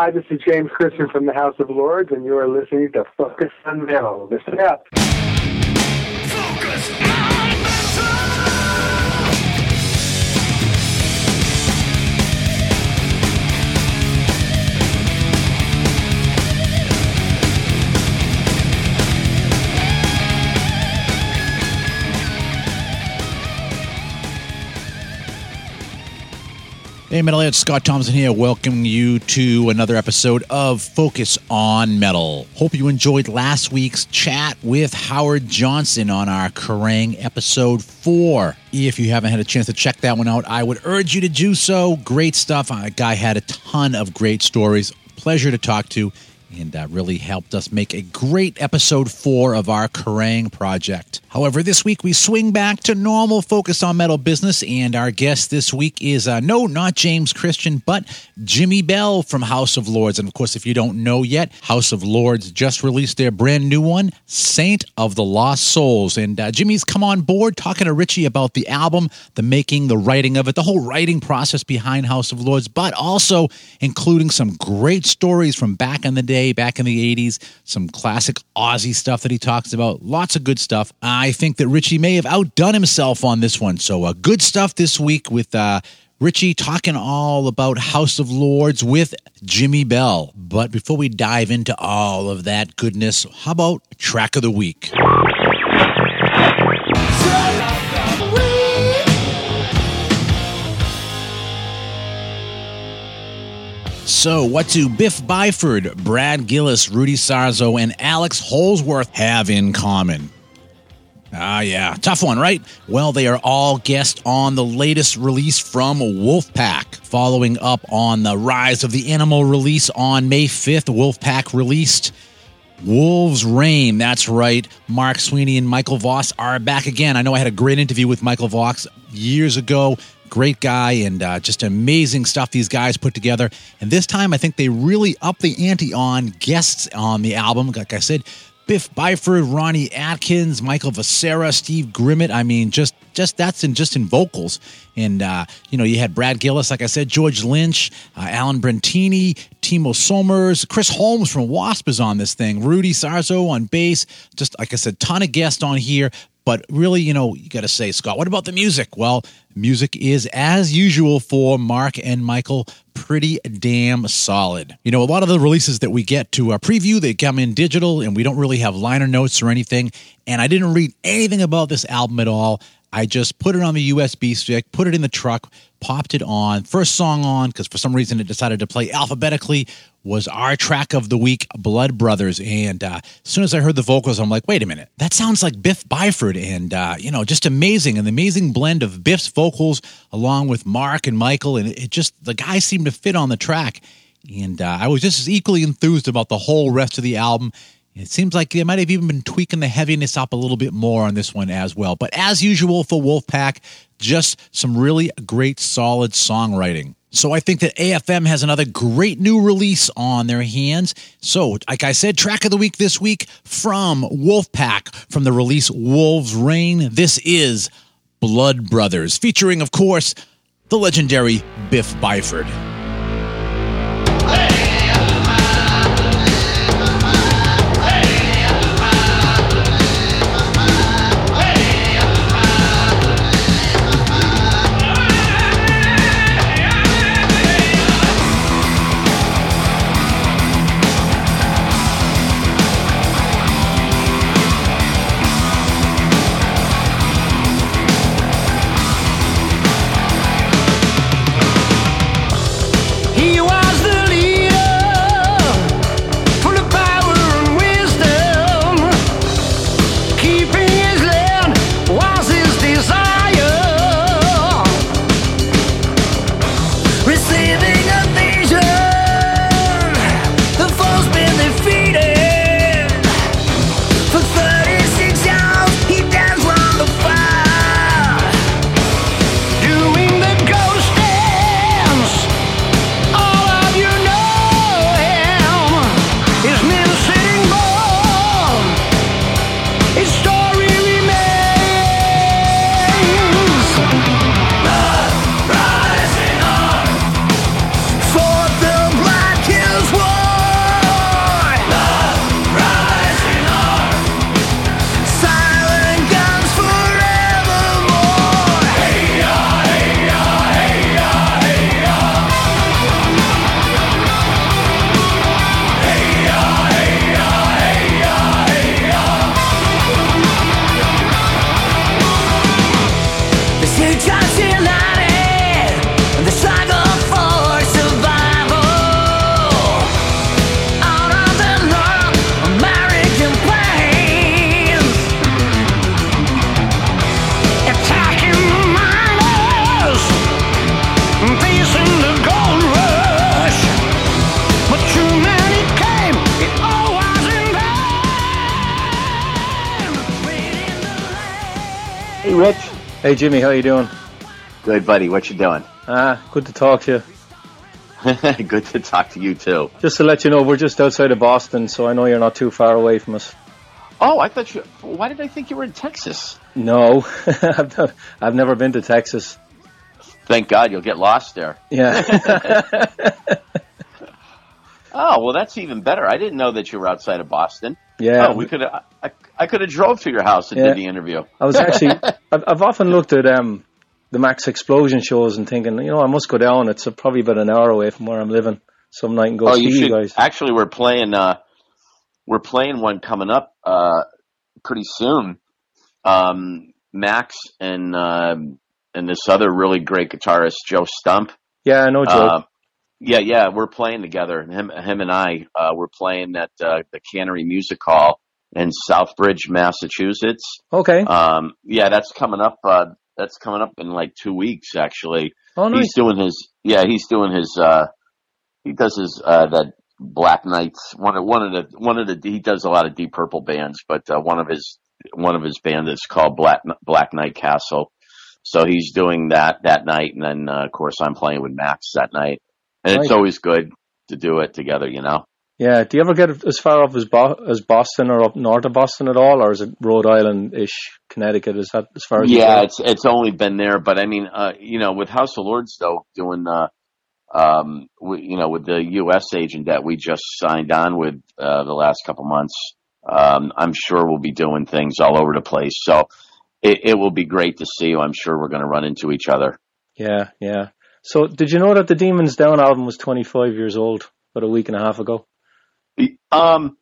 Hi, this is James Christian from the House of Lords, and you are listening to Focus on Metal. Listen up. Hey, Metalheads, Scott Thompson here, welcoming you to another episode of Focus on Metal. Hope you enjoyed last week's chat with Howard Johnson on our Kerrang episode 4. If you haven't had a chance to check that one out, I would urge you to do so. Great stuff. A guy had a ton of great stories. Pleasure to talk to and uh, really helped us make a great episode four of our Kerrang project. However, this week we swing back to normal focus on metal business, and our guest this week is uh, no, not James Christian, but Jimmy Bell from House of Lords. And of course, if you don't know yet, House of Lords just released their brand new one, Saint of the Lost Souls. And uh, Jimmy's come on board talking to Richie about the album, the making, the writing of it, the whole writing process behind House of Lords, but also including some great stories from back in the day, back in the 80s, some classic Aussie stuff that he talks about. Lots of good stuff. I think that Richie may have outdone himself on this one. So, uh, good stuff this week with uh, Richie talking all about House of Lords with Jimmy Bell. But before we dive into all of that goodness, how about track of the week? So, what do Biff Byford, Brad Gillis, Rudy Sarzo, and Alex Holzwarth have in common? Ah, yeah. Tough one, right? Well, they are all guests on the latest release from Wolfpakk. Following up on the Rise of the Animal release on May 5th, Wolfpakk released Wolves Reign. That's right. Mark Sweeney and Michael Voss are back again. I know I had a great interview with Michael Voss years ago. Great guy and uh, just amazing stuff these guys put together. And this time, I think they really upped the ante on guests on the album. Like I said, Biff Byford, Ronnie Atkins, Michael Vescera, Steve Grimmett. I mean, just just that's in just in vocals. And uh, you know, you had Brad Gillis, like I said, George Lynch, uh, Alan Brentini, Timo Somers, Chris Holmes from Wasp is on this thing, Rudy Sarzo on bass. Just like I said, ton of guests on here. But really, you know, you got to say, Scott, what about the music? Well, music is as usual for Mark and Michael pretty damn solid. You know, a lot of the releases that we get to uh, preview, they come in digital and we don't really have liner notes or anything. And I didn't read anything about this album at all. I just put it on the USB stick, put it in the truck, popped it on. First song on, because for some reason it decided to play alphabetically, was our track of the week, Blood Brothers. And uh, as soon as I heard the vocals, I'm like, wait a minute, that sounds like Biff Byford. And, uh, you know, just amazing. An amazing blend of Biff's vocals along with Mark and Michael. And it just, the guys seemed to fit on the track. And uh, I was just as equally enthused about the whole rest of the album. It seems like they might have even been tweaking the heaviness up a little bit more on this one as well. But as usual for Wolfpakk, just some really great, solid songwriting. So I think that AFM has another great new release on their hands. So, like I said, track of the week this week from Wolfpakk from the release Wolves Reign. This is Blood Brothers, featuring, of course, the legendary Biff Byford. Rich. Hey Jimmy, how you doing? Good, buddy. What you doing? Ah, good to talk to you. Good to talk to you too. Just to let you know, we're just outside of Boston, so I know you're not too far away from us. Oh, I thought you. Why did I think you were in Texas? No, I've, not, I've never been to Texas. Thank God you'll get lost there. Yeah, Oh, well, that's even better. I didn't know that you were outside of Boston. Yeah. Oh, we could. I, I could have drove to your house and Yeah. did the interview. I was actually, I've, I've often looked at um, the Max Explosion shows and thinking, you know, I must go down. It's uh, probably about an hour away from where I'm living. Some night and go oh, see you you, guys. Actually, we're playing. Uh, we're playing one coming up uh, pretty soon. Um, Max and um and this other really great guitarist, Joe Stump. Yeah, I know, Joe. Yeah, yeah, we're playing together. Him, him and I, uh, we're playing at uh, the Cannery Music Hall in Southbridge, Massachusetts. okay. Um, yeah, that's coming up. Uh, that's coming up in like two weeks, actually. oh, He's doing his. Yeah, he's doing his. Uh, he does his uh, that Black Knights. One of one of the one of the. He does a lot of Deep Purple bands, but uh, one of his one of his bands is called Black Black Knight Castle. So he's doing that that night, and then uh, of course I'm playing with Max that night, and it's always good to do it together, you know. Yeah. Do you ever get as far up as Bo- as Boston or up north of Boston at all, or is it Rhode Island ish, Connecticut? Is that as far as Yeah, it's it's only been there, but I mean, uh, you know, with House of Lords though, doing uh, um, we, you know, with the U.S. agent that we just signed on with uh, the last couple months, um, I'm sure we'll be doing things all over the place. So it, it will be great to see you. I'm sure we're going to run into each other. Yeah, yeah. So, did you know that the Demons Down album was 25 years old about a week and a half ago? Um,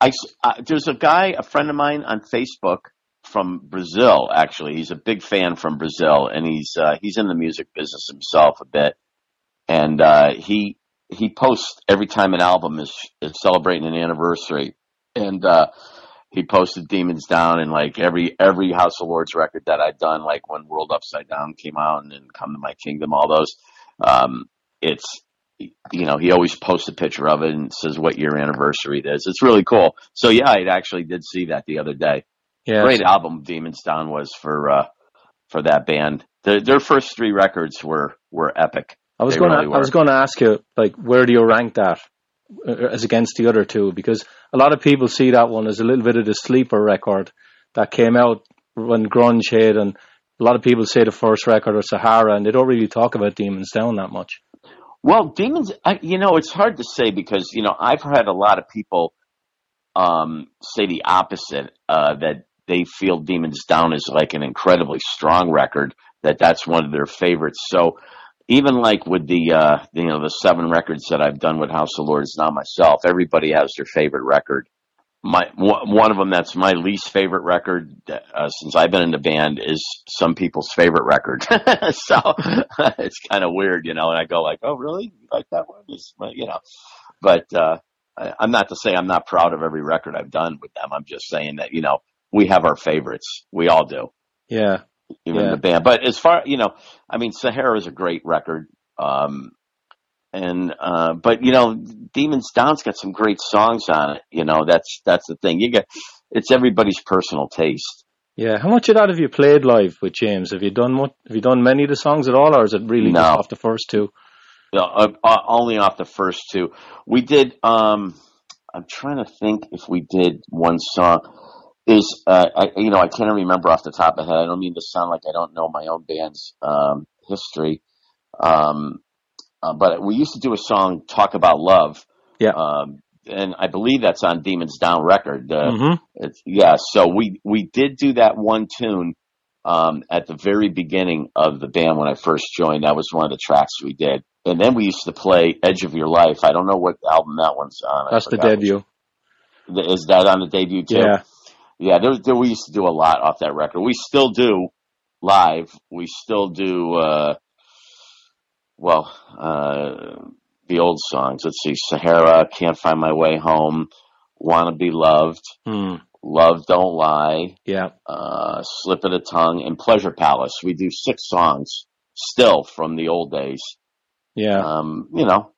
I, uh, there's a guy, a friend of mine on Facebook from Brazil. Actually, he's a big fan from Brazil, and he's uh, he's in the music business himself a bit. And uh, he he posts every time an album is, is celebrating an anniversary, and uh, he posted "Demons Down" and like every every House of Lords record that I've done, like when World Upside Down came out and then Come to My Kingdom, all those. Um, it's you know, he always posts a picture of it and says what year anniversary it is. It's really cool. So yeah, I actually did see that the other day. Yeah. Great album Demons Down was for uh for that band. Their their first three records were were epic. I was They going to really I was going to ask you like where do you rank that as against the other two because a lot of people see that one as a little bit of the sleeper record that came out when grunge hit and a lot of people say the first record or Sahara and they don't really talk about Demons Down that much. Well, Demons, I, you know, it's hard to say because you know I've had a lot of people um, say the opposite uh, that they feel Demons Down is like an incredibly strong record that that's one of their favorites. So even like with the uh, you know the seven records that I've done with House of Lords now myself, everybody has their favorite record. My one of them that's my least favorite record uh, since I've been in the band is some people's favorite record. so it's kind of weird, you know. And I go like, "Oh, really? You like that one?" Is you know, but uh, I, I'm not to say I'm not proud of every record I've done with them. I'm just saying that you know we have our favorites. We all do Yeah. Even Yeah. the band. But as far you know, I mean, Sahara is a great record. Um, and uh, but you know, Demons Down's got some great songs on it. You know, that's that's the thing. You get it's everybody's personal taste. Yeah. How much of that have you played live with James? Have you done much, have you done many of the songs at all or is it really just off the first two? Know, uh, uh, only off the first two. We did. Um, I'm trying to think if we did one song. Is uh, I you know I can't remember off the top of my head. I don't mean to sound like I don't know my own band's um, history. Um, uh, but we used to do a song "Talk About Love." Yeah. Um, and I believe that's on Demons Down record. Uh, Mhm. it's, yeah, so we we did do that one tune um, at the very beginning of the band when I first joined. That was one of the tracks we did, and then we used to play "Edge of Your Life." I don't know what album that one's on. That's the forgot which- debut. Is that on the debut too? Yeah. Yeah. There, there, we used to do a lot off that record. We still do live. We still do. Uh, well, uh, the old songs. Let's see, Sahara, Can't Find My Way Home, Wanna Be Loved, Hmm. Love Don't Lie, Yeah. uh, Slip of the Tongue, and Pleasure Palace. We do six songs still from the old days. Yeah. Um, you know,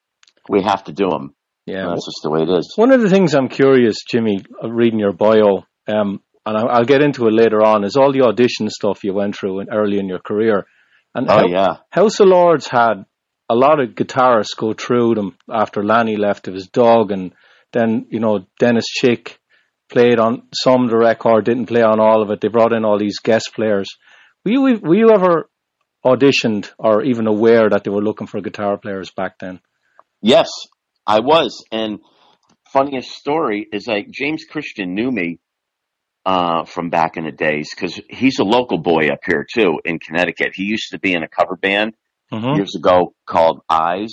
we have to do them. yeah. That's just the way it is. One of the things I'm curious, Jimmy, reading your bio, um, and I'll get into it later on, is all the audition stuff you went through in, early in your career. And Oh how, yeah, House of Lords had a lot of guitarists go through them after Lanny left. It was Doug, and then you know Dennis Chick played on some of the record, didn't play on all of it. They brought in all these guest players. Were you were you ever auditioned or even aware that they were looking for guitar players back then? yes, I was. And funniest story is like James Christian knew me uh, from back in the days because he's a local boy up here too in Connecticut. He used to be in a cover band Mm-hmm. years ago called Eyes,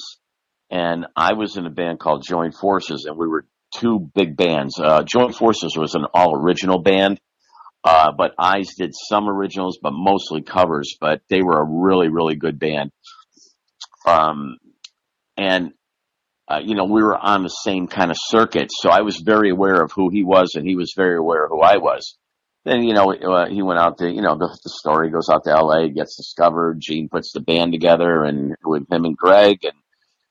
and I was in a band called Joint Forces, and we were two big bands. Uh, Joint Forces was an all original band, uh, but Eyes did some originals, but mostly covers. But they were a really, really good band. Um, and uh, you know, we were on the same kind of circuit, so I was very aware of who he was, and he was very aware of who I was. Then, you know, uh, he went out to, you know, the, the story goes out to LA, gets discovered. Gene puts the band together and with him and Greg, and,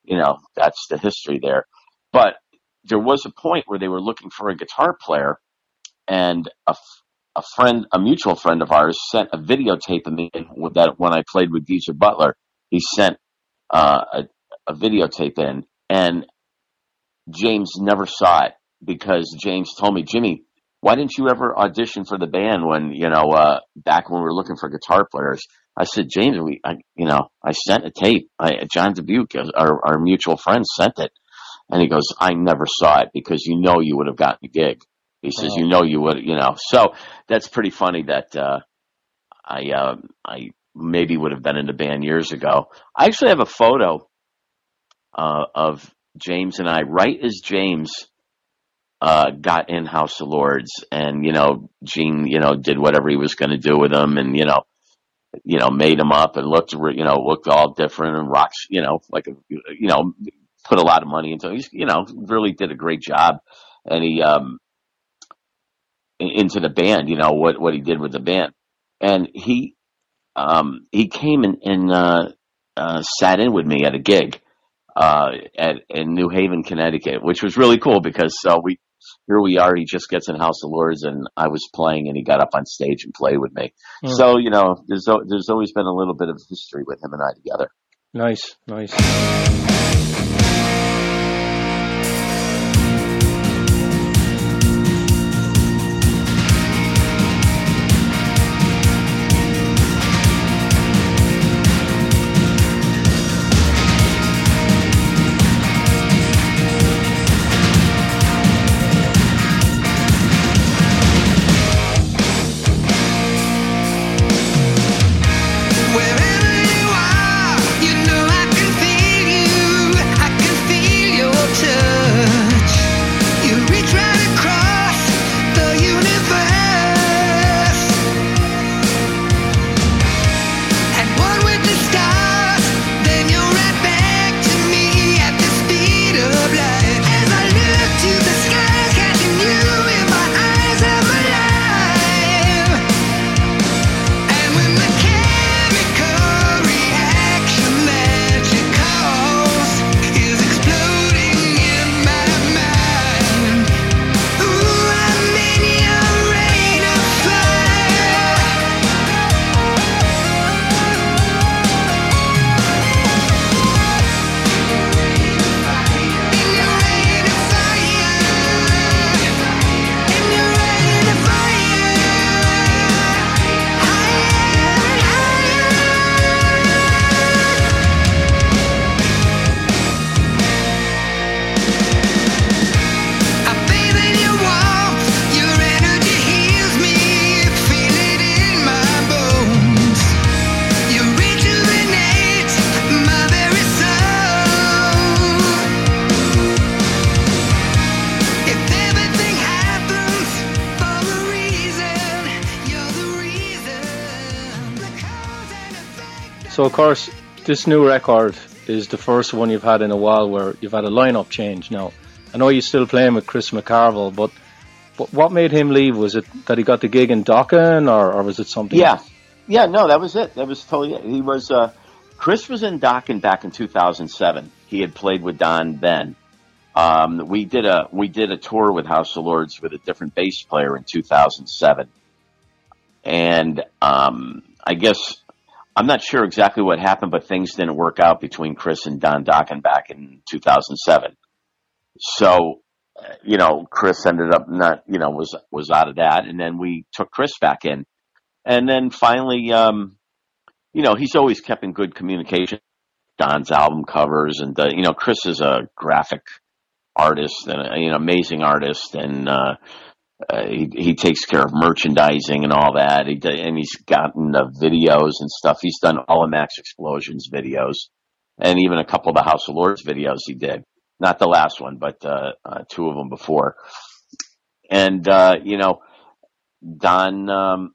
you know, that's the history there. But there was a point where they were looking for a guitar player, and a, a friend, a mutual friend of ours, sent a videotape of me with that when I played with Geezer Butler. He sent uh, a, a videotape in, and James never saw it because James told me, Jimmy, why didn't you ever audition for the band when you know uh, back when we were looking for guitar players? I said, James, we, I, you know, I sent a tape. I, John Dubuque, our, our mutual friend, sent it, and he goes, I never saw it because you know you would have gotten the gig. He says, Oh. you know you would, you know. So that's pretty funny that uh, I uh, I maybe would have been in the band years ago. I actually have a photo uh, of James and I right as James uh, got in House of Lords, and you know, Gene, you know, did whatever he was going to do with him, and you know, you know, made him up and looked, you know, looked all different and rocks, you know, like a, you know, put a lot of money into. He's, you know, really did a great job, and he um into the band, you know, what what he did with the band, and he um he came and, and uh, uh, sat in with me at a gig uh, at in New Haven, Connecticut, which was really cool because uh, we here we are. He just gets in House of Lords, and I was playing, and he got up on stage and played with me. Hmm. So you know, there's there's always been a little bit of history with him and I together. Nice, nice. So, of course, this new record is the first one you've had in a while where you've had a lineup change now. I know you're still playing with Chris McCarville, but, but what made him leave? Was it that he got the gig in Dokken, or, or was it something Yeah, else? yeah, no, that was it. That was totally it. He was uh, Chris was in Dokken back in 2007. He had played with Don then, Um, we did a we did a tour with House of Lords with a different bass player in 2007, and um, I guess I'm not sure exactly what happened, but things didn't work out between Chris and Don Dokken back in 2007. So, uh, you know, Chris ended up not, you know, was was out of that, and then we took Chris back in, and then finally, um, you know, he's always kept in good communication. Don's album covers, and uh, you know, Chris is a graphic artist and a, you know, amazing artist, and uh, uh, he he takes care of merchandising and all that. He and he's gotten the videos and stuff. He's done all of Max Explosions videos, and even a couple of the House of Lords videos he did. Not the last one, but uh, uh, two of them before. And uh, you know, Don. Um,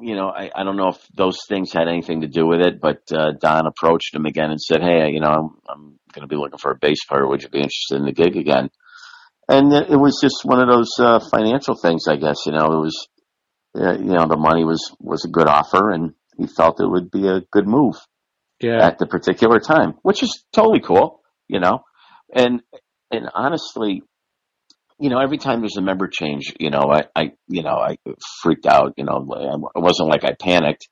you know, I, I don't know if those things had anything to do with it, but uh, Don approached him again and said, "Hey, you know, I'm, I'm going to be looking for a bass player. Would you be interested in the gig again?" And it was just one of those uh, financial things, I guess. You know, it was, uh, you know, the money was was a good offer, and he felt it would be a good move Yeah. at the particular time, which is totally cool. You know, and and honestly, you know, every time there's a member change, you know, I, I you know, I freaked out. You know, it wasn't like I panicked.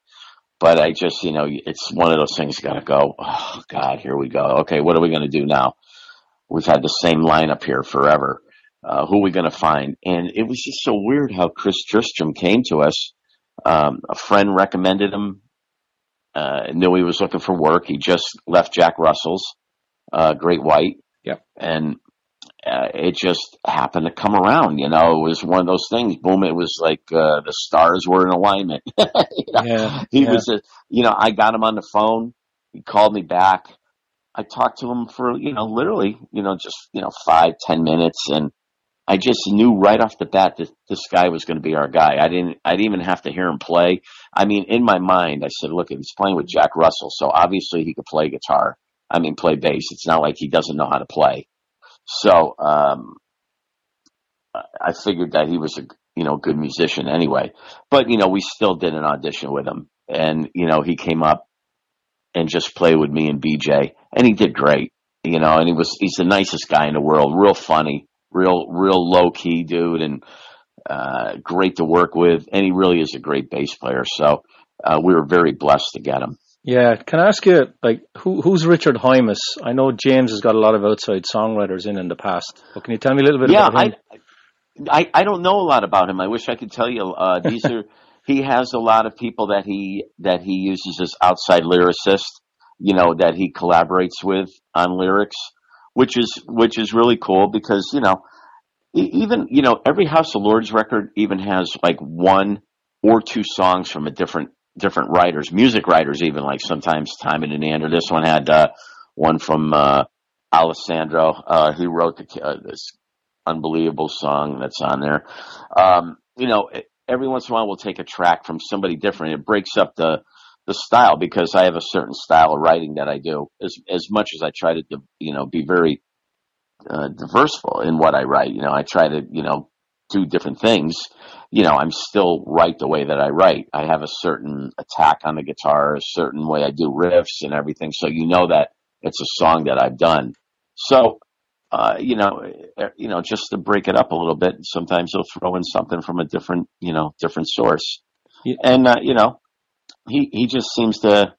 But I just, you know, it's one of those things gotta go, oh God, here we go. Okay, what are we gonna do now? We've had the same lineup here forever. Uh, who are we going to find? And it was just so weird how Chris Tristram came to us. Um, a friend recommended him. Uh, knew he was looking for work. He just left Jack Russell's, uh, Great White. Yep. And uh, it just happened to come around. You know, it was one of those things. Boom! It was like uh, the stars were in alignment. You know? Yeah. He yeah. was, a, you know, I got him on the phone. He called me back. I talked to him for, you know, literally, you know, just, you know, five, ten minutes. And I just knew right off the bat that this guy was going to be our guy. I didn't, I didn't even have to hear him play. I mean, in my mind, I said, look, he's playing with Jack Russell. So obviously he could play guitar. I mean, play bass. It's not like he doesn't know how to play. So, um, I figured that he was a, you know, good musician anyway, but, you know, we still did an audition with him and, you know, he came up and just played with me and BJ and he did great, you know, and he was, he's the nicest guy in the world, real funny, real, real low key dude and, uh, great to work with. And he really is a great bass player. So, uh, we were very blessed to get him. Yeah, can I ask you, like, who who's Richard Hymas? I know James has got a lot of outside songwriters in in the past, but can you tell me a little bit yeah, about him? I, I I don't know a lot about him. I wish I could tell you. Uh, these are he has a lot of people that he that he uses as outside lyricists. You know that he collaborates with on lyrics, which is which is really cool because you know even you know every House of Lords record even has like one or two songs from a different different writers, music writers even like sometimes Tommy Denander. This one had uh, one from uh, Alessandro. Uh, he wrote the, uh, this unbelievable song that's on there. Um, you know, every once in a while we'll take a track from somebody different. It breaks up the the style because I have a certain style of writing that I do. As as much as I try to, you know, be very uh, in what I write. You know, I try to, you know, do different things. You know, I'm still write the way that I write. I have a certain attack on the guitar, a certain way I do riffs and everything. So you know that it's a song that I've done. So, uh, you know, eh, you know, just to break it up a little bit, sometimes he'll throw in something from a different, you know, different source. Yeah. And, uh, you know, he, he just seems to,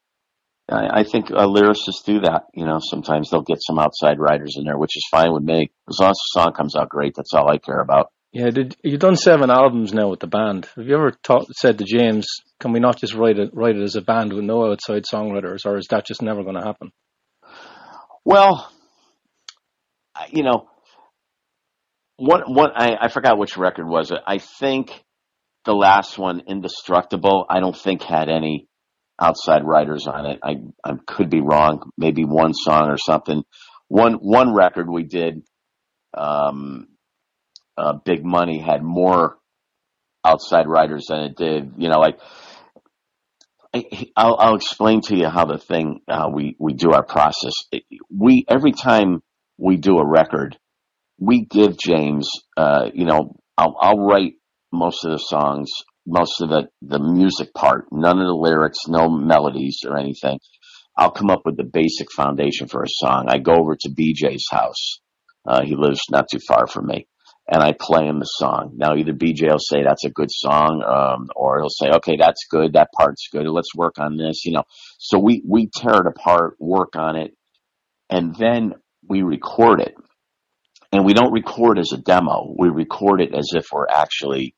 I, I think uh, lyricists do that. You know, sometimes they'll get some outside writers in there, which is fine with me. As long as the song comes out great, that's all I care about. Yeah, did, you've done seven albums now with the band. Have you ever taught, said to James, "Can we not just write it write it as a band with no outside songwriters, or is that just never going to happen?" Well, you know, one one I, I forgot which record was it. I think the last one, Indestructible. I don't think had any outside writers on it. I I could be wrong. Maybe one song or something. One one record we did, um, uh, Big Money had more outside writers than it did. You know, like I, I'll, I'll explain to you how the thing uh, we we do our process. We every time we do a record, we give James. Uh, you know, I'll, I'll write most of the songs, most of the the music part, none of the lyrics, no melodies or anything. I'll come up with the basic foundation for a song. I go over to BJ's house. Uh, he lives not too far from me. And I play him the song. Now either BJ will say that's a good song, um, or he'll say, okay, that's good. That part's good. Let's work on this, you know. So we, we tear it apart, work on it, and then we record it. And we don't record as a demo. We record it as if we're actually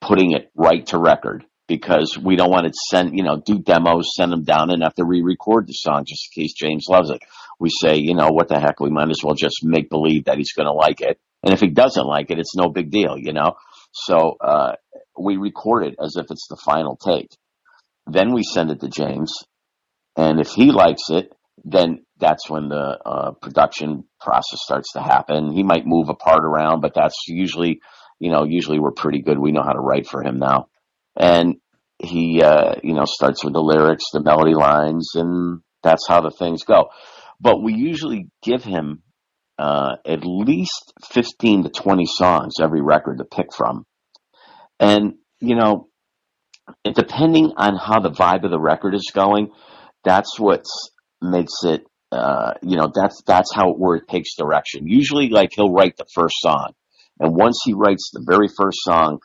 putting it right to record because we don't want to send, you know, do demos, send them down and have to re-record the song just in case James loves it. We say, you know, what the heck, we might as well just make believe that he's going to like it. And if he doesn't like it, it's no big deal, you know? So, uh, we record it as if it's the final take. Then we send it to James. And if he likes it, then that's when the uh, production process starts to happen. He might move a part around, but that's usually, you know, usually we're pretty good. We know how to write for him now. And he, uh, you know, starts with the lyrics, the melody lines, and that's how the things go. But we usually give him uh, at least 15 to 20 songs every record to pick from. And, you know, depending on how the vibe of the record is going, that's what makes it, uh, you know, that's, that's how where it takes direction. Usually, like, he'll write the first song. And once he writes the very first song,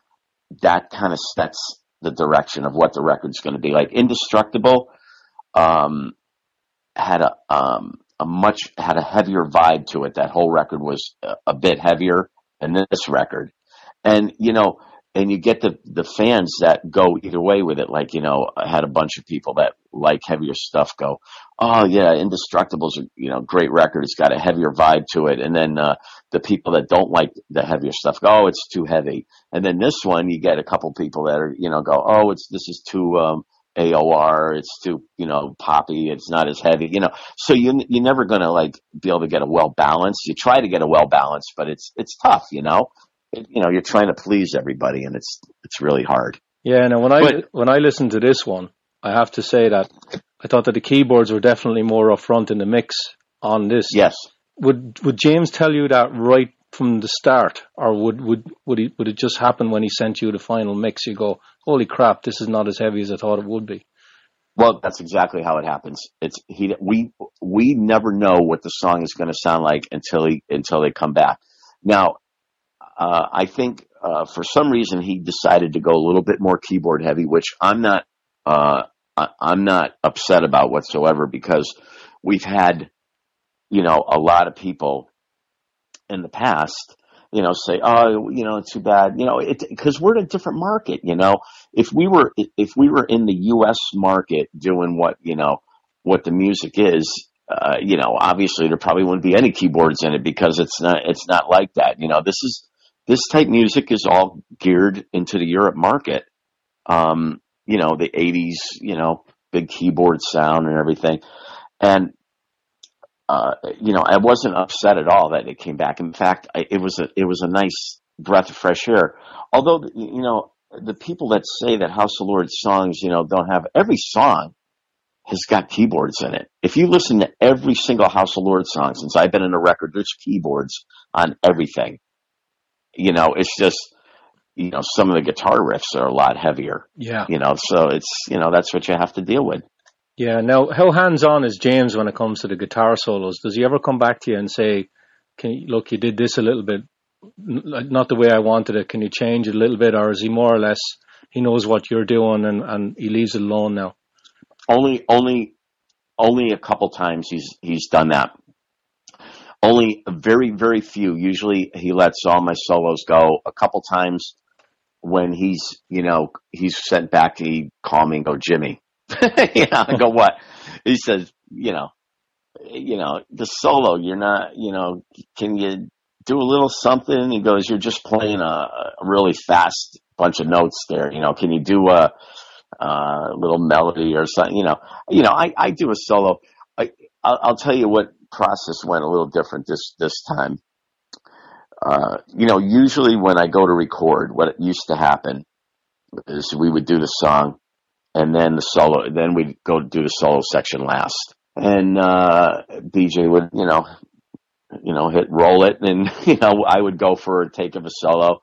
that kind of sets the direction of what the record's going to be. Like, Indestructible, um, had a, um, a much, had a heavier vibe to it. That whole record was a, a bit heavier than this record. And, you know, and you get the the fans that go either way with it. Like you know, I had a bunch of people that like heavier stuff go, oh yeah, Indestructible's are you know great record. It's got a heavier vibe to it. And then uh, the people that don't like the heavier stuff go, oh, it's too heavy. And then this one, you get a couple people that are you know go, oh, it's this is too um, AOR. It's too you know poppy. It's not as heavy. You know, so you you're never gonna like be able to get a well balanced. You try to get a well balanced, but it's it's tough. You know you know, you're trying to please everybody, and it's it's really hard. Yeah, now when I But- when I listened to this one, I have to say that I thought that the keyboards were definitely more upfront in the mix on this. Yes. Would would James tell you that right from the start, or would would would, he, would it just happen when he sent you the final mix? You go, holy crap, this is not as heavy as I thought it would be. Well, that's exactly how it happens. It's he. We we never know what the song is going to sound like until he until they come back. Now, uh, I think uh, for some reason he decided to go a little bit more keyboard heavy, which I'm not. Uh, I, I'm not upset about whatsoever because we've had, you know, a lot of people in the past, you know, say, "Oh, you know, it's too bad," you know, it because we're in a different market. You know, if we were if we were in the U.S. market doing what you know what the music is, uh, you know, obviously there probably wouldn't be any keyboards in it because it's not it's not like that. You know, this is this type music is all geared into the Europe market. Um, you know, the '80s, you know, big keyboard sound and everything, and uh, you know, I wasn't upset at all that it came back. In fact, I, it was a it was a nice breath of fresh air. Although, you know, the people that say that House of Lords songs, you know, don't have every song has got keyboards in it. If you listen to every single House of Lords song since I've been in a record, there's keyboards on everything. You know, it's just you know some of the guitar riffs are a lot heavier. Yeah. You know, so it's you know that's what you have to deal with. Yeah. Now, how hands on is James when it comes to the guitar solos? Does he ever come back to you and say, "Can you look? You did this a little bit, not the way I wanted it. Can you change it a little bit?" Or is he more or less he knows what you're doing and and he leaves it alone now? only only only a couple times he's he's done that. Only a very very few. Usually he lets all my solos go. A couple times when he's you know he's sent back, he call me and go Jimmy. you know, I go what? He says you know you know the solo. You're not you know can you do a little something? He goes you're just playing a, a really fast bunch of notes there. You know can you do a uh, little melody or something. You know, you know, I, I do a solo. I'll, I'll tell you what process went a little different this this time. Uh, you know, usually when I go to record, what used to happen is we would do the song, and then the solo, then we'd go do the solo section last, and uh, BJ would, you know, you know, hit roll it, and you know, I would go for a take of a solo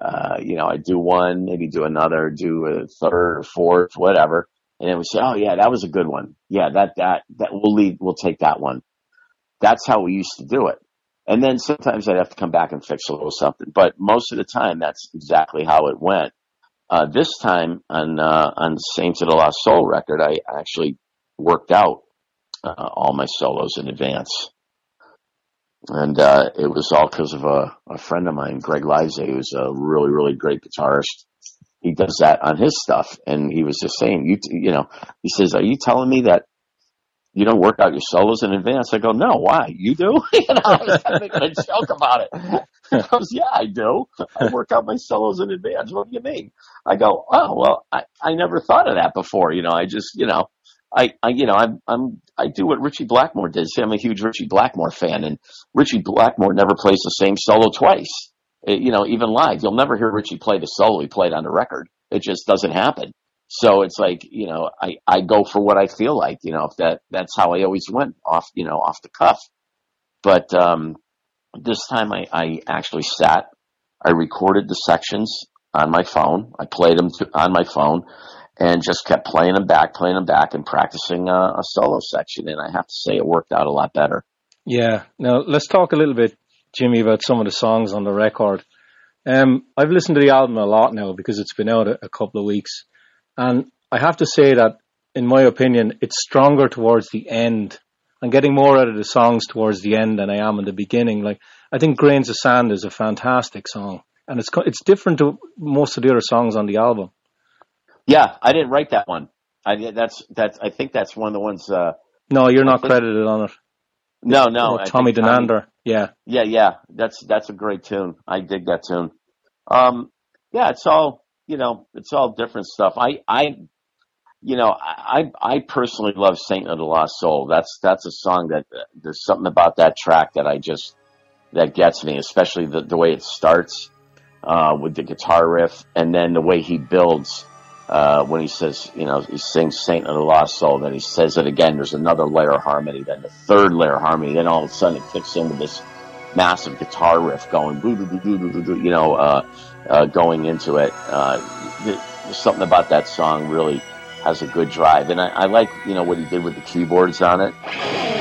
uh, you know, I do one, maybe do another, do a third or fourth, whatever. And then we say, oh yeah, that was a good one. Yeah, that, that, that we'll leave, we'll take that one. That's how we used to do it. And then sometimes I'd have to come back and fix a little something. But most of the time, that's exactly how it went. Uh, this time on uh, on Saints of the Lost Soul record, I actually worked out uh, all my solos in advance, and uh, it was all because of a, a friend of mine, Greg Lize, who's a really really great guitarist. He does that on his stuff, and he was just saying, you you know, he says, "Are you telling me that you don't work out your solos in advance?" I go, "No, why? You do?" you know, I was kind making a joke about it. He goes, "Yeah, I do. I work out my solos in advance. What do you mean?" I go, "Oh, well, I I never thought of that before. You know, I just you know." I, I, you know, I'm, I'm, I do what Ritchie Blackmore did. See, I'm a huge Ritchie Blackmore fan, and Ritchie Blackmore never plays the same solo twice. It- you know, even live, you'll never hear Richie play the solo he played on the record. It just doesn't happen. So it's like, you know, I, I go for what I feel like, you know, if that, that's how I always went off, you know, off the cuff. But, um, this time I, I actually sat, I recorded the sections on my phone. I played them to, on my phone and just kept playing them back, playing them back and practicing a, a solo section. And I have to say it worked out a lot better. Yeah. Now let's talk a little bit, Jimmy, about some of the songs on the record. Um, I've listened to the album a lot now because it's been out a, a couple of weeks, and I have to say that, in my opinion, it's stronger towards the end. I'm getting more out of the songs towards the end than I am in the beginning. Like I think "Grains of Sand" is a fantastic song, and it's it's different to most of the other songs on the album. Yeah. I didn't write that one. I, that's, that's, I think that's one of the ones, uh, No, you're not think- credited on it. no, no. Oh, Tommy- Denander. Yeah, Yeah, yeah, that's that's a great tune. I dig that tune. Um, yeah, it's all you know, it's all different stuff. I, I, you know, I, I personally love Saint of the Lost Soul. That's that's a song that there's something about that track that I just that gets me, especially the the way it starts uh, with the guitar riff, and then the way he builds. Uh, when he says, you know, he sings Saint of the Lost Soul, then he says it again, there's another layer of harmony, then the third layer of harmony, then all of a sudden it kicks in with this massive guitar riff going, you know, uh, uh, going into it. Uh, something about that song really has a good drive. And I, I like, you know, what he did with the keyboards on it.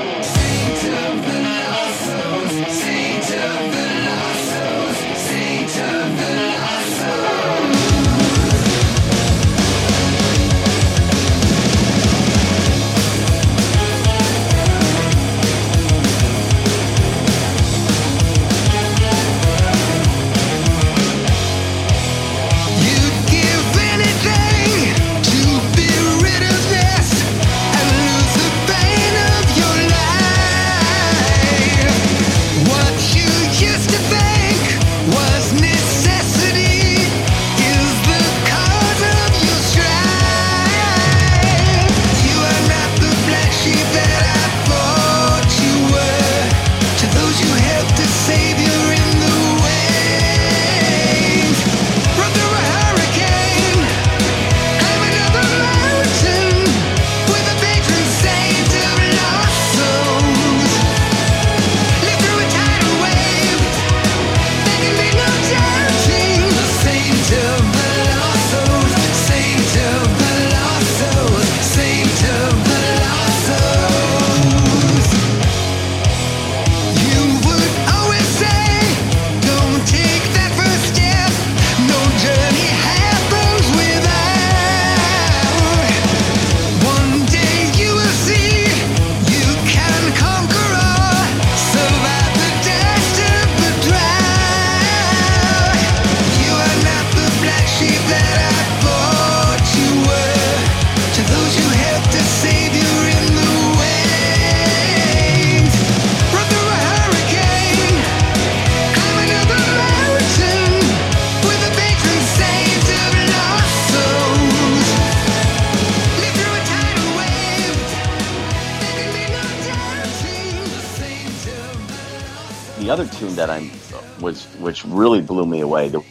Which really blew me away, the,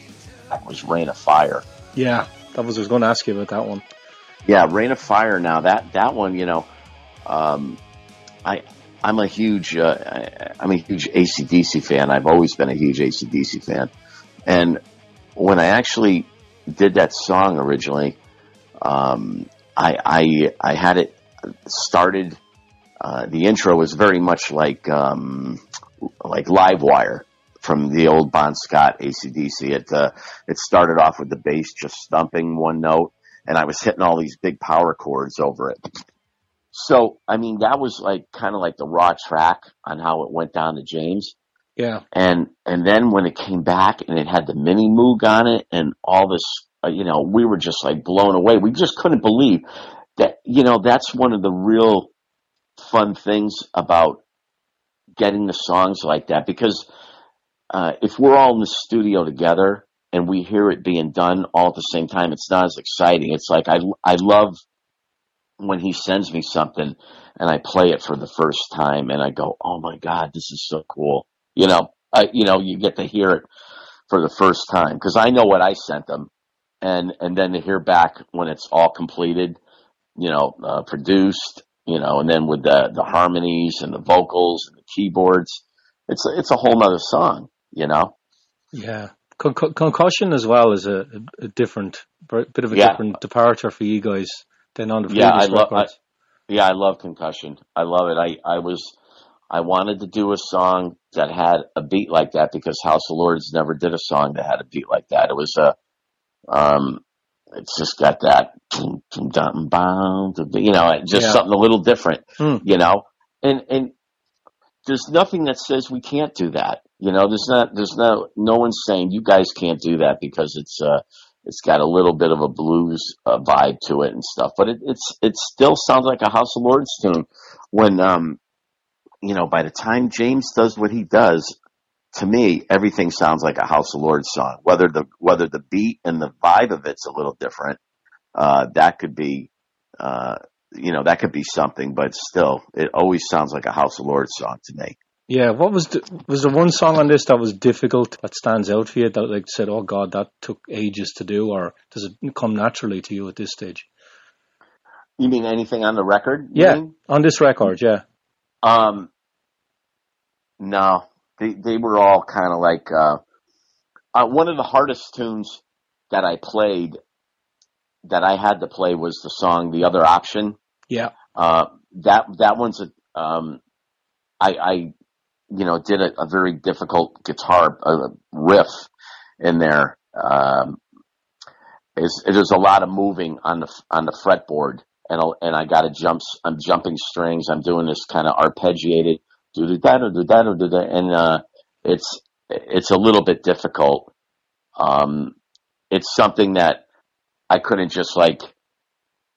was Rain of Fire. yeah. That was I was going to ask you about that one. Yeah, Rain of Fire. Now that that one, you know, um, I I'm a huge uh, I, I'm a huge ACDC fan. I've always been a huge ACDC fan, and when I actually did that song originally, um, I I I had it started. Uh, the intro was very much like um, like Livewire from the old Bon Scott ACDC. It uh, it started off with the bass just stumping one note, and I was hitting all these big power chords over it. So I mean, that was like kind of like the raw track on how it went down to James. Yeah. And and then when it came back and it had the mini moog on it and all this, uh, you know, we were just like blown away. We just couldn't believe that. You know, that's one of the real fun things about getting the songs like that because uh, if we're all in the studio together and we hear it being done all at the same time, it's not as exciting. It's like I I love when he sends me something and I play it for the first time and I go, oh my god, this is so cool. You know, I, you know, you get to hear it for the first time because I know what I sent them, and and then to hear back when it's all completed, you know, uh, produced, you know, and then with the the harmonies and the vocals and the keyboards, it's it's a whole nother song, you know. Yeah. Con- con- concussion as well is a, a, different, bit of a Yeah. different departure for you guys than on the previous Yeah, I love. I, yeah, I love concussion. I love it. I I was. I wanted to do a song that had a beat like that because House of Lords never did a song that had a beat like that. It was a, um, it's just got that, boom, boom, dum, bum, dum, you know, just Yeah. something a little different, Hmm. you know, and and there's nothing that says we can't do that. You know, there's not, there's no, no one's saying you guys can't do that because it's, uh, it's got a little bit of a blues uh, vibe to it and stuff, but it, it's, it still sounds like a House of Lords tune when, um, you know, by the time James does what he does, to me, everything sounds like a House of Lords song. Whether the, whether the beat and the vibe of it's a little different, uh, that could be, uh, you know, that could be something, but still, it always sounds like a House of Lords song to me. Yeah, what was the, was there one song on this that was difficult that stands out for you that like said, "Oh God, that took ages to do," or does it come naturally to you at this stage? You mean anything on the record? Yeah, mean? on this record, yeah, Um, no, they they were all kind of like uh, uh, one of the hardest tunes that I played that I had to play was the song "The Other Option." yeah, Uh, that that one's a um, I, I you know did a, a very difficult guitar riff in there. Um, there's a lot of moving on the on the fretboard, and and I got to jump. I'm jumping strings. I'm doing this kind of arpeggiated do do da do da do da, and uh, it's it's a little bit difficult. Um, it's something that I couldn't just like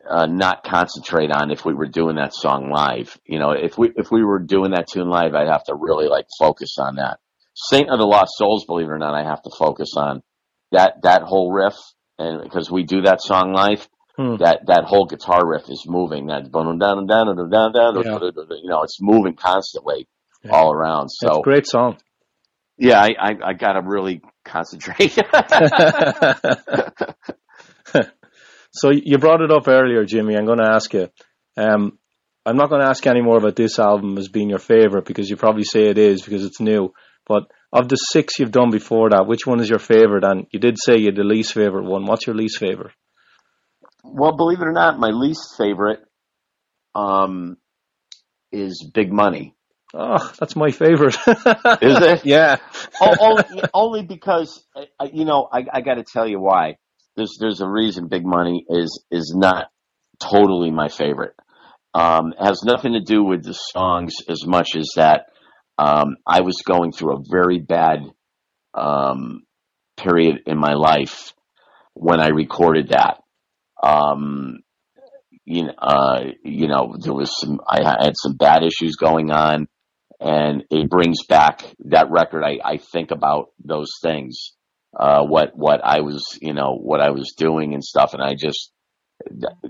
uh, not concentrate on if we were doing that song live. You know, if we if we were doing that tune live, I'd have to really like focus on that. Saint of the Lost Souls, believe it or not, I have to focus on that that whole riff, and because we do that song live, Hmm. that that whole guitar riff is moving. That down down down down down down, Yeah. you know, it's moving constantly Yeah. all around. So a great song. yeah, I I, I got to really concentrate. so you brought it up earlier, Jimmy. I'm going to ask you. Um, I'm not going to ask you any more about this album as being your favorite because you probably say it is because it's new. But of the six you've done before that, which one is your favorite? And you did say you had the least favorite one. What's your least favorite? Well, believe it or not, my least favorite um, is Big Money. Oh, that's my favorite. Is it? yeah. O- only, only because you know I, I got to tell you why. There's there's a reason Big Money is is not totally my favorite. Um, has nothing to do with the songs as much as that um, I was going through a very bad um, period in my life when I recorded that. Um, you know, uh, you know, there was some, I had some bad issues going on and it brings back that record. I, I think about those things, uh, what, what I was, you know, what I was doing and stuff. And I just,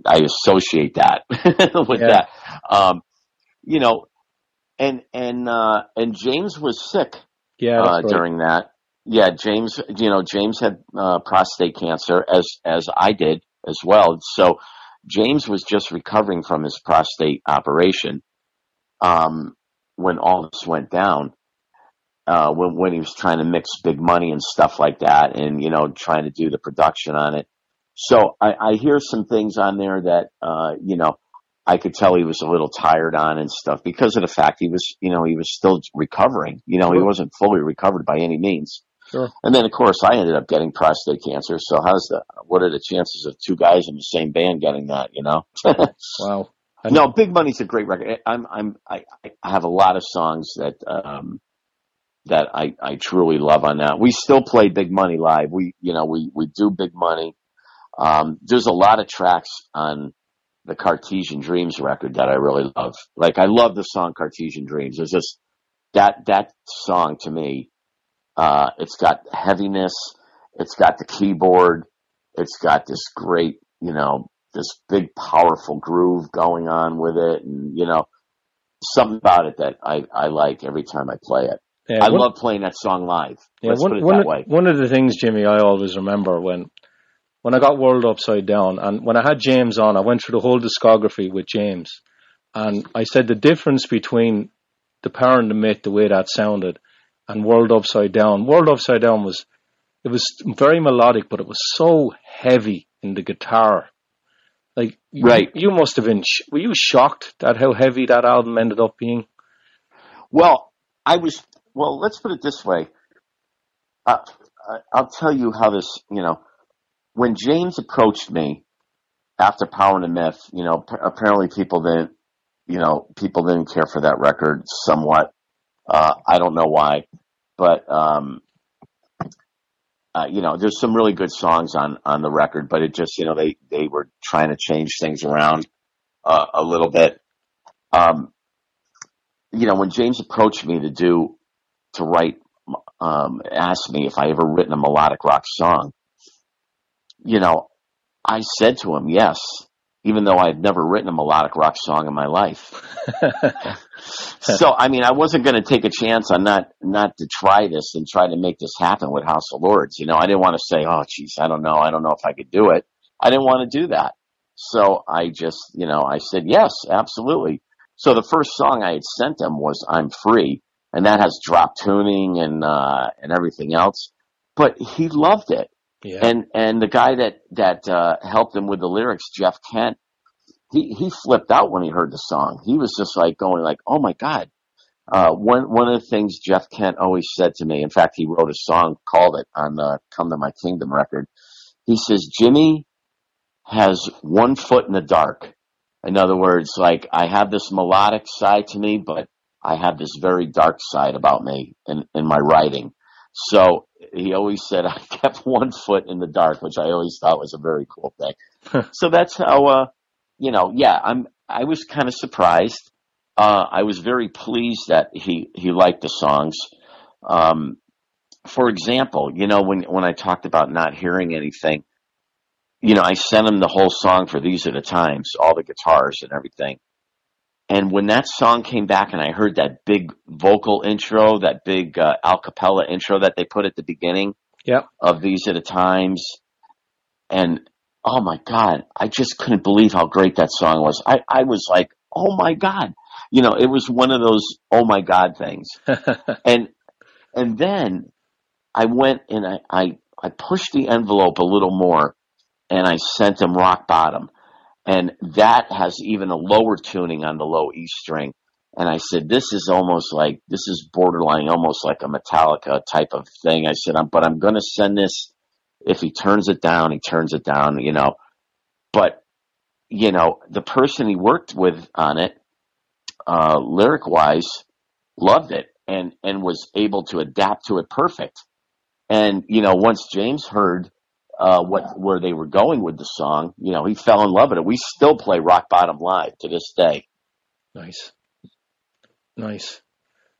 I associate that with Yeah. that. Um, you know, and, and, uh, and James was sick Yeah. uh, during that. Yeah, James, you know, James had uh, prostate cancer as as I did as well. So James was just recovering from his prostate operation um, when all this went down. Uh, when when he was trying to mix big money and stuff like that, and you know, trying to do the production on it. So I, I hear some things on there that uh, you know, I could tell he was a little tired on and stuff because of the fact he was, you know, he was still recovering. You know, he wasn't fully recovered by any means. Sure. And then, of course, I ended up getting prostate cancer. So, how's the? What are the chances of two guys in the same band getting that? You know. Wow. No, Big Money's a great record. I'm, I'm, I, I have a lot of songs that, um, that I, I truly love on that. We still play Big Money live. We, you know, we, we do Big Money. Um, there's a lot of tracks on the Cartesian Dreams record that I really love. Like I love the song Cartesian Dreams. There's just that, that song to me, uh, it's got heaviness. It's got the keyboard. It's got this great, you know, this big powerful groove going on with it. And, you know, something about it that I, I like every time I play it. Yeah, I one- love playing that song live. Yeah, Let's one, put it one, that of, way. one of the things, Jimmy, I always remember when when I got World Upside Down, and when I had James on, I went through the whole discography with James, and I said the difference between the Power and the Myth, the way that sounded, and World Upside Down. World Upside Down was it was very melodic, but it was so heavy in the guitar. Like you- Right. you, must have been. sh- Were you shocked at how heavy that album ended up being? Well, I was. Well, let's put it this way. I'll tell you how this. You know, when James approached me after Power and the Myth, you know, apparently people didn't. You know, people didn't care for that record somewhat. Uh, I don't know why, but um, uh, you know, there's some really good songs on on the record, but it just you know they they were trying to change things around uh, a little bit. Um, you know, when James approached me to do, to write, um, asked me if I ever written a melodic rock song, you know, I said to him, yes, even though I'd never written a melodic rock song in my life. so, I mean, I wasn't going to take a chance on not, not to try this and try to make this happen with House of Lords. You know, I didn't want to say, oh, geez, I don't know. I don't know if I could do it. I didn't want to do that. So I just, you know, I said, yes, absolutely. So the first song I had sent them was "I'm Free," and that has drop tuning and uh, and everything else. But he loved it, yeah. and and the guy that that uh, helped him with the lyrics, Jeff Kent, he he flipped out when he heard the song. He was just like going like, "Oh my god!" Uh, one one of the things Jeff Kent always said to me, in fact, he wrote a song called it on the "Come to My Kingdom" record. He says, "Jimmy has one foot in the dark." In other words, like I have this melodic side to me, but I have this very dark side about me in, in my writing. So he always said I kept one foot in the dark, which I always thought was a very cool thing. so that's how, uh, you know, yeah, I'm, I was kind of surprised. Uh, I was very pleased that he, he liked the songs. Um, for example, you know, when, when I talked about not hearing anything, you know, I sent him the whole song for These Are the Times, all the guitars and everything. And when that song came back and I heard that big vocal intro, that big uh, a cappella intro that they put at the beginning Yeah. of These Are the Times, and oh my God, I just couldn't believe how great that song was. I, I was like, oh my God. You know, it was one of those oh my God things and and then I went and I, I I pushed the envelope a little more, and I sent them rock bottom, and that has even a lower tuning on the low E string. And I said, this is almost like this is borderline, almost like a Metallica type of thing. I said, but I'm going to send this. If he turns it down, he turns it down, you know. But you know, the person he worked with on it, uh, lyric wise, loved it and and was able to adapt to it perfect. And you know, once James heard uh, what where they were going with the song, you know, he fell in love with it. We still play Rock Bottom live to this day. Nice, nice.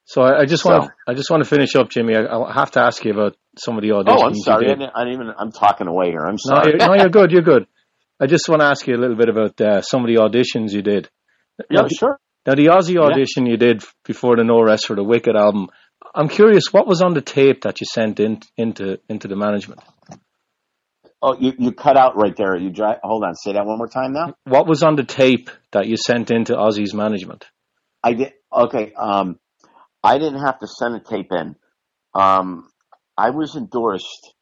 So I, I just want So- to, I just want to finish up, Jimmy. I, I have to ask you about some of the auditions. Oh, I'm sorry. I did. didn't, I didn't even. I'm talking away here. I'm No, sorry. you're, no, you're good. You're good. I just want to ask you a little bit about uh, some of the auditions you did. yeah, Now, sure. Now, the Ozzy audition you did before the No Rest for the Wicked album. I'm curious, what was on the tape that you sent in, into into the management? Oh, you you cut out right there. You dry, hold on. Say that one more time now. What was on the tape that you sent into Ozzy's management? I did. Okay. Um, I didn't have to send a tape in. Um, I was endorsed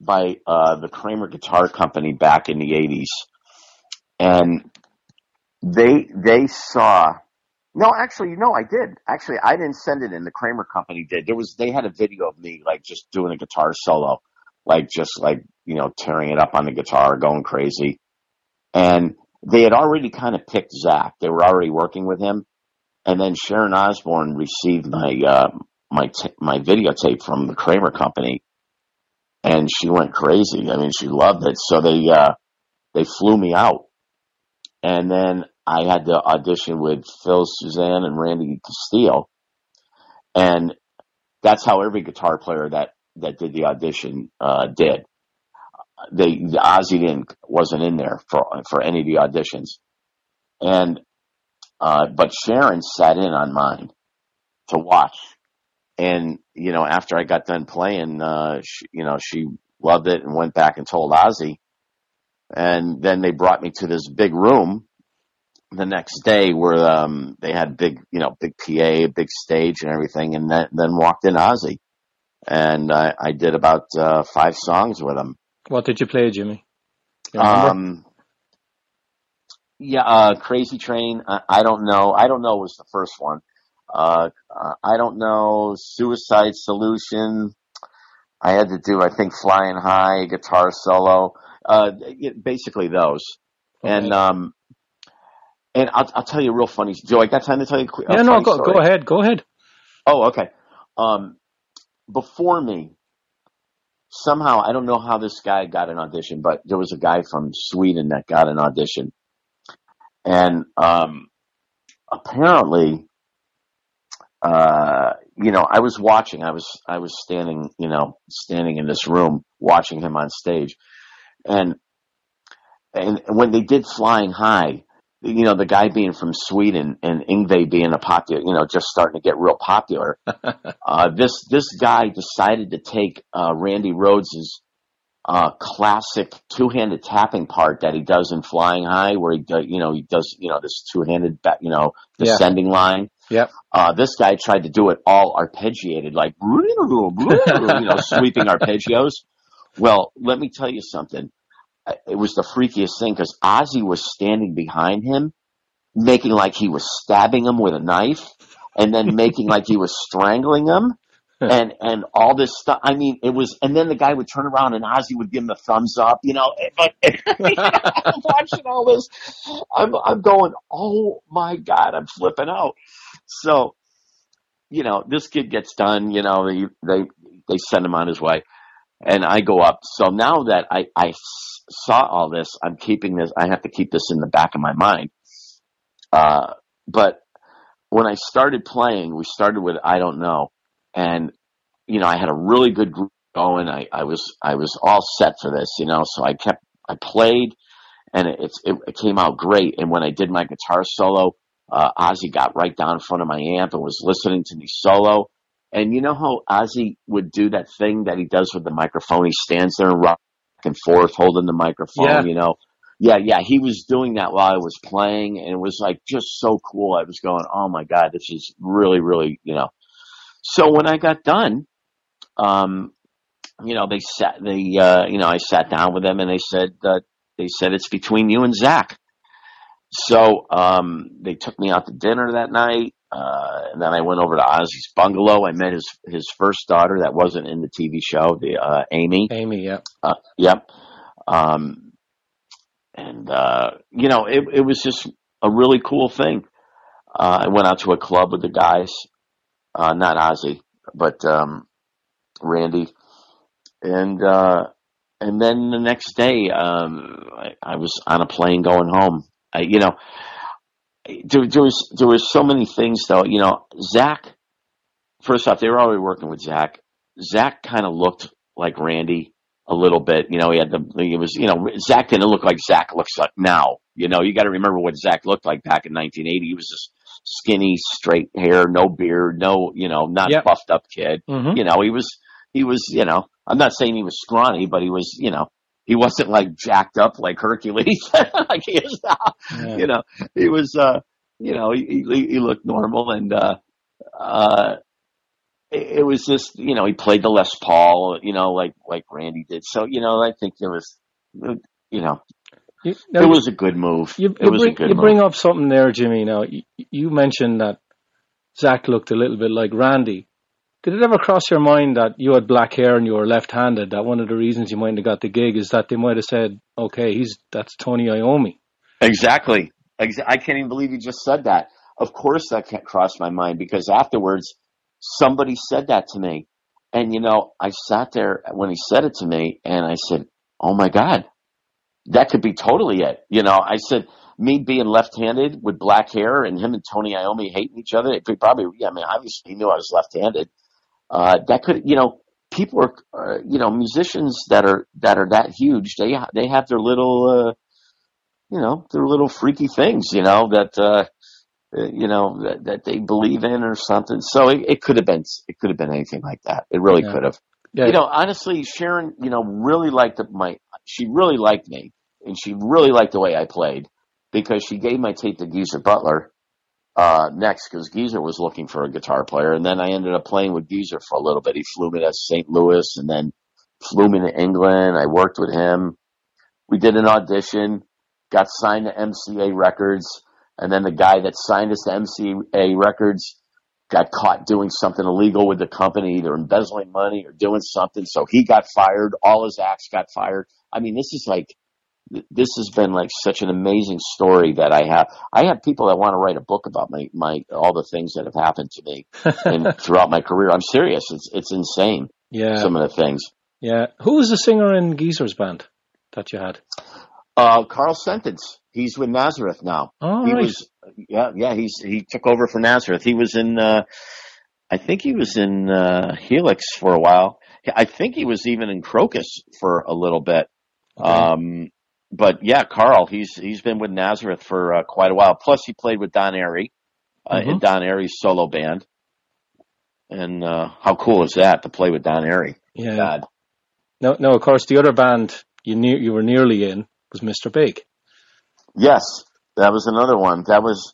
by uh, the Kramer Guitar Company back in the '80s, and they they saw. No, actually, you know, I did. Actually, I didn't send it in. The Kramer Company did. There was they had a video of me like just doing a guitar solo, like just like you know tearing it up on the guitar, going crazy, and they had already kind of picked Zakk. They were already working with him, and then Sharon Osbourne received my uh, my t- my videotape from the Kramer Company, and she went crazy. I mean, she loved it. So they uh, they flew me out, and then I had to audition with Phil Soussan and Randy Castillo, and that's how every guitar player that that did the audition uh, did. They the Ozzy didn't wasn't in there for for any of the auditions, and uh, but Sharon sat in on mine to watch, and you know after I got done playing, uh, she, you know she loved it and went back and told Ozzy, and then they brought me to this big room the next day where um, they had big, you know, big PA, big stage and everything, and then, then walked in Ozzy, and I, I did about uh, five songs with him. What did you play, Jimmy? You? Um, yeah, uh, Crazy Train. I, I don't know. I don't know was the first one. Uh, uh, I don't know. Suicide Solution. I had to do, I think, Flying High, guitar solo. Uh, basically those. And um, and I'll, I'll tell you a real funny. Joe, I got time to tell you a yeah, no, go, story? go ahead, go ahead. Oh, okay. Um, before me, somehow I don't know how this guy got an audition, but there was a guy from Sweden that got an audition, and um, apparently, uh, you know, I was watching. I was I was standing, you know, standing in this room watching him on stage, and and when they did Flying High, you know, the guy being from Sweden and Yngwie being a popular, you know, just starting to get real popular. uh, this this guy decided to take uh, Randy Rhoads's uh, classic two-handed tapping part that he does in Flying High, where he does, you know, he does, you know, this two-handed, you know, Yeah. descending line. Yep. Uh, this guy tried to do it all arpeggiated, like, you know, sweeping arpeggios. Well, let me tell you something. It was the freakiest thing because Ozzy was standing behind him, making like he was stabbing him with a knife, and then making like he was strangling him, and and all this stuff. I mean, it was. And then the guy would turn around and Ozzy would give him a thumbs up, you know. But I'm watching all this. I'm I'm going, oh my god, I'm flipping out. So, you know, this kid gets done. You know, they they they send him on his way, and I go up. So now that I, I saw all this, I'm keeping this. I have to keep this in the back of my mind. Uh, but when I started playing, we started with I don't know, and you know, I had a really good group going. I I was I was all set for this, you know. So I kept I played, and it, it, it came out great. And when I did my guitar solo, uh, Ozzy got right down in front of my amp and was listening to me solo. And you know how Ozzy would do that thing that he does with the microphone? He stands there and rock back and forth holding the microphone, Yeah. you know? Yeah, yeah, he was doing that while I was playing and it was like just so cool. I was going, oh my God, this is really, really, you know. So when I got done, um, you know, they sat, they, uh, you know, I sat down with them and they said, uh, they said it's between you and Zakk. So um, they took me out to dinner that night, uh, and then I went over to Ozzy's bungalow. I met his his first daughter that wasn't in the TV show, the uh, Amy. Amy, yeah. Uh, yep. Um, and uh, you know, it it was just a really cool thing. Uh, I went out to a club with the guys, uh, not Ozzy, but um, Randy, and uh, and then the next day, um, I, I was on a plane going home. I, you know, there, there was there was so many things though. You know, Zakk. First off, they were already working with Zakk. Zakk kind of looked like Randy a little bit. You know, he had the he was you know Zakk didn't look like Zakk looks like now. You know, you got to remember what Zakk looked like back in 1980. He was this skinny, straight hair, no beard, no you know, not Yep. buffed up kid. hmm You know, he was he was you know, I'm not saying he was scrawny, but he was you know. He wasn't like jacked up like Hercules, like he is now Yeah. you know, he was, uh, you know, he, he, he looked normal and, uh, uh, it, it was just, you know, he played the Les Paul, you know, like, like Randy did. So, you know, I think there was, you know, You, It was a good move. you, it you was bring, a good you bring up something there, Jimmy. Now you, you mentioned that Zakk looked a little bit like Randy. Did it ever cross your mind that you had black hair and you were left-handed? That one of the reasons you might have got the gig is that they might have said, "Okay, he's that's Tony Iommi." Exactly. I can't even believe you just said that. Of course, that can't cross my mind because afterwards, somebody said that to me, and you know, I sat there when he said it to me, and I said, "Oh my God, that could be totally it." You know, I said, me being left-handed with black hair and him and Tony Iommi hating each other. It probably, yeah, I mean, obviously he knew I was left-handed. Uh, that could, you know, people are, uh, you know, musicians that are that are that huge. They they have their little. Uh, you know, they're little freaky things, you know, that, uh, uh, you know, that, that they believe in or something. So it, it could have been, it could have been anything like that. It really Yeah. could have. Yeah, You know, honestly, Sharon, you know, really liked my, she really liked me and she really liked the way I played because she gave my tape to Geezer Butler, uh, next because Geezer was looking for a guitar player. And then I ended up playing with Geezer for a little bit. He flew me to St. Louis and then flew me to England. I worked with him. We did an audition, got signed to MCA Records. And then the guy that signed us to MCA Records got caught doing something illegal with the company, either embezzling money or doing something. So he got fired. All his acts got fired. I mean, this is like, this has been like such an amazing story that I have. I have people that want to write a book about my, my, all the things that have happened to me and throughout my career. I'm serious. It's, it's insane. yeah, Some of the things. yeah. Who was the singer in Geezer's band that you had? Uh, Carl Sentence. He's with Nazareth now. Oh, he right. was, yeah, yeah. He's he took over for Nazareth. He was in, uh, I think he was in uh, Helix for a while. I think he was even in Krokus for a little bit. Okay. Um, but yeah, Carl, he's he's been with Nazareth for uh, quite a while. Plus, he played with Don Airey uh, in Mhm. Don Airey's solo band. And uh, how cool is that to play with Don Airey? yeah. God. No, no. Of course, the other band you knew you were nearly in was Mr. Big. Yes, that was another one. That was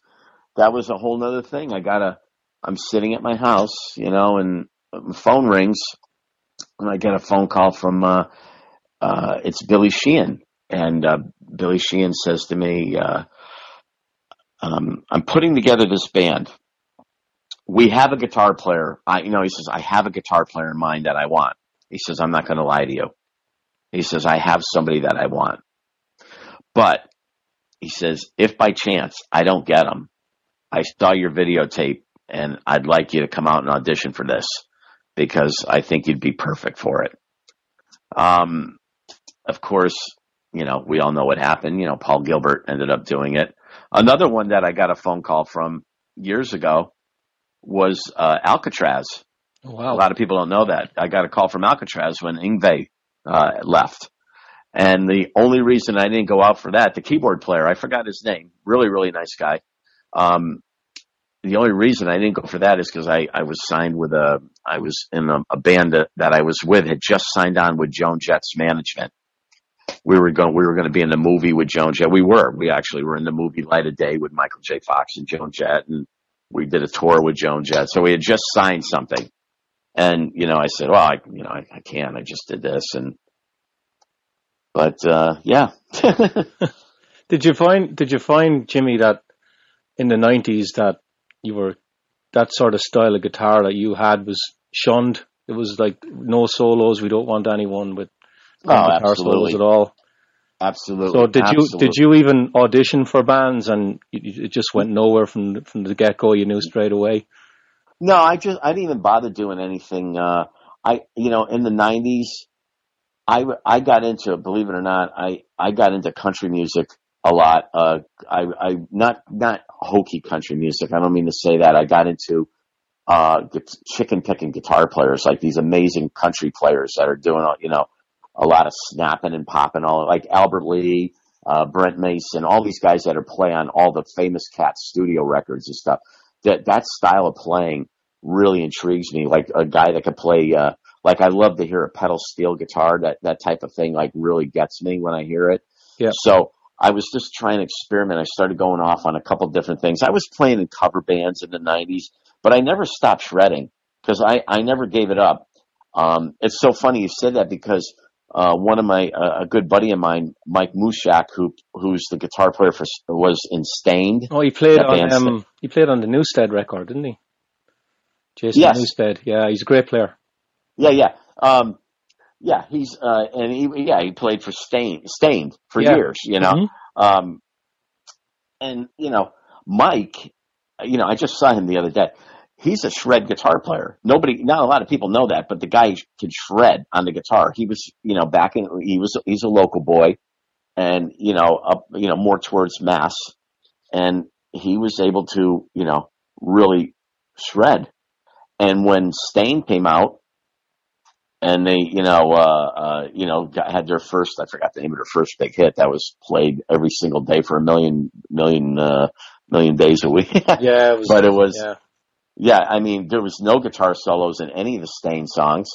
that was a whole other thing. I gotta. I'm sitting at my house, you know, and my phone rings, and I get a phone call from. Uh, uh, it's Billy Sheehan, and uh, Billy Sheehan says to me, uh, um, "I'm putting together this band. We have a guitar player. I, you know, he says I have a guitar player in mind that I want. He says I'm not going to lie to you. He says I have somebody that I want, but." he says, if by chance I don't get him, I saw your videotape and I'd like you to come out and audition for this because I think you'd be perfect for it. Um, of course, you know, we all know what happened. You know, Paul Gilbert ended up doing it. Another one that I got a phone call from years ago was uh, Alcatrazz. Oh, A lot of people don't know that. I got a call from Alcatrazz when Yngwie uh, left. And the only reason I didn't go out for that, the keyboard player, I forgot his name, really, really nice guy. Um, the only reason I didn't go for that is because I, I was signed with a, I was in a, a band that, that I was with had just signed on with Joan Jett's management. We were going, we were going to be in the movie with Joan Jett. We were, we actually were in the movie Light of Day with Michael J. Fox and Joan Jett and we did a tour with Joan Jett. So we had just signed something. And, you know, I said, well, I, you know, I, I can't, I just did this. And, but, uh, yeah. Did you find Did you find Jimmy that in the nineties that you were that sort of style of guitar that you had was shunned? It was like no solos. We don't want anyone with Oh, absolutely. at all. Absolutely. So did you did you even audition for bands and it just went nowhere from the- from the get go? You knew straight away. No, I just I didn't even bother doing anything. Uh, I you know in the '90s, I I got into believe it or not, I I got into country music a lot. Uh, I I not not hokey country music. I don't mean to say that. I got into uh chicken picking guitar players, like these amazing country players that are doing all you know a lot of snapping and popping, all like Albert Lee. Uh, Brent Mason, all these guys that are play on all the famous cat studio records and stuff. That that style of playing really intrigues me. Like a guy that could play, uh, like I love to hear a pedal steel guitar. That that type of thing like really gets me when I hear it. Yeah. So I was just trying to experiment. I started going off on a couple different things. I was playing in cover bands in the '90s, but I never stopped shredding because I I never gave it up. Um, it's so funny you said that because uh, one of my uh, a good buddy of mine, Mike Mushok, who who's the guitar player for was in Staind. Oh, he played on um, he played on the Newsted record, didn't he? Jason Yes. Newsted. Yeah, he's a great player. Yeah, yeah, um, yeah. He's uh, and he yeah he played for Staind Staind for Yeah. years, you know. Mhm. Um, and you know, Mike, you know, I just saw him the other day. He's a shred guitar player. Nobody, not a lot of people know that, but the guy can shred on the guitar. He was, you know, back in, he was, he's a local boy and, you know, up, you know, more towards Mass. And he was able to, you know, really shred. And when Staind came out and they, you know, uh, uh, you know, got, had their first, I forgot the name of their first big hit that was played every single day for a million, million, uh, million days a week. Yeah, it was, But it was- yeah, Yeah, I mean, there was no guitar solos in any of the Staind songs,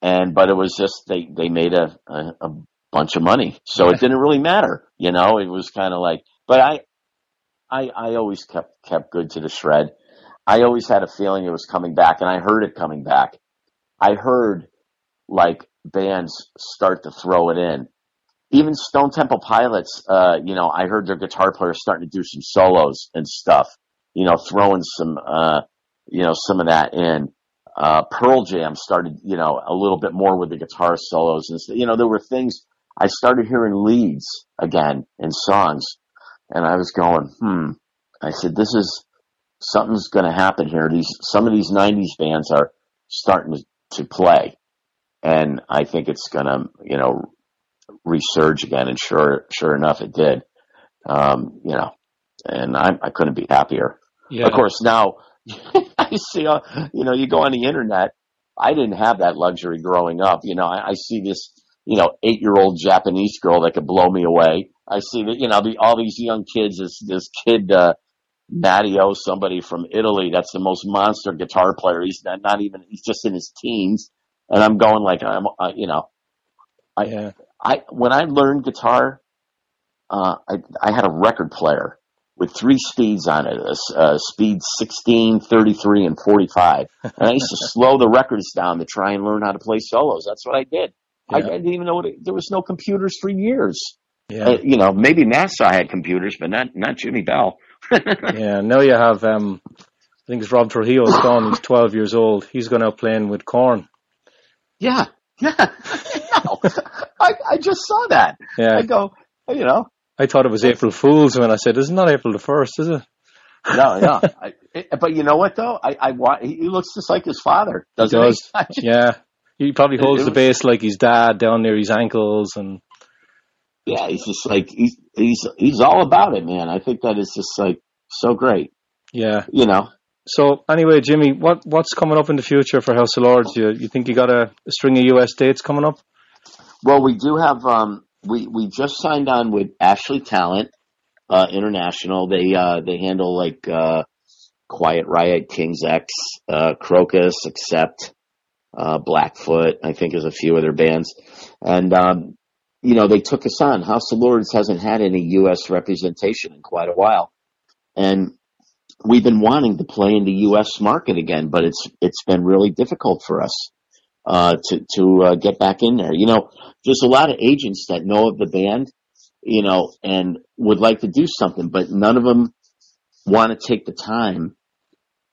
and but it was just they they made a a, a bunch of money, so it didn't really matter, you know. It was kind of like, but I, I I always kept kept good to the shred. I always had a feeling it was coming back, and I heard it coming back. I heard like bands start to throw it in. Even Stone Temple Pilots, uh, you know, I heard their guitar player starting to do some solos and stuff, you know, throwing some, uh, you know, some of that in. Uh, Pearl Jam started, you know, a little bit more with the guitar solos and, you know, there were things I started hearing leads again in songs and I was going, hmm, I said, this is, something's going to happen here. These, some of these nineties bands are starting to, to play and I think it's going to, you know, resurge again. And sure, sure enough, it did. Um, you know, and I, I couldn't be happier. yeah. Of course, now I see, uh, you know, you go on the internet. I didn't have that luxury growing up. You know, I, I see this, you know, eight year old Japanese girl that could blow me away. I see that, you know, the, all these young kids, this, this kid, uh, Matteo, somebody from Italy, that's the most monster guitar player. He's not, not even, he's just in his teens. And I'm going like, I'm, uh, you know, I- yeah, I when I learned guitar, uh, I I had a record player with three speeds on it, uh, uh, speed 16, 33, and 45. And I used to slow the records down to try and learn how to play solos. That's what I did. I, I didn't even know what it, there was no computers for years. yeah, Uh, you know, maybe NASA had computers, but not not Jimmy Bell. yeah. Now you have, um, I think it's Rob Trujillo's gone. He's 12 years old. He's going out playing with Korn. Yeah, yeah. no, I I just saw that. Yeah, I go, you know, I thought it was April Fool's when I said, "Isn't that April the first, is it?" no, no. I, but you know what though? I I want. He looks just like his father, doesn't he? does. Yeah, he probably It- holds it the was- bass like his dad down near his ankles, and yeah, he's just like he's he's he's all about it, man. I think that is just like so great. yeah. You know, So anyway, Jimmy, what what's coming up in the future for House of Lords? You you think you got a, a string of US dates coming up? well, we do have um we we just signed on with Ashley Talent uh International. They uh they handle like uh Quiet Riot, King's X, uh Krokus, Accept, uh Blackfoot, I think is a few other bands. And um you know, they took us on. House of Lords hasn't had any US representation in quite a while. And we've been wanting to play in the U.S. market again, but it's it's been really difficult for us uh, to to uh, get back in there. You know, there's a lot of agents that know of the band, you know, and would like to do something, but none of them want to take the time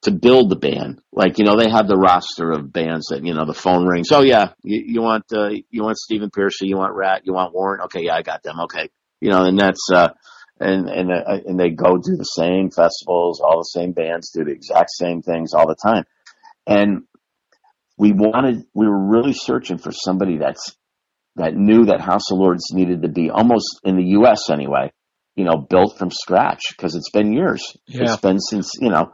to build the band. Like you know, they have the roster of bands that you know the phone rings. Oh yeah, you, you want uh, you want Stephen Pearcy, you want Ratt, you want Warrant. Okay, yeah, I got them. Okay, you know, and that's. uh and and uh, and they go do the same festivals, all the same bands do the exact same things all the time. And we wanted, we were really searching for somebody that's that knew that House of Lords needed to be almost in the U.S. anyway, you know, built from scratch because it's been years. Yeah. It's been since you know,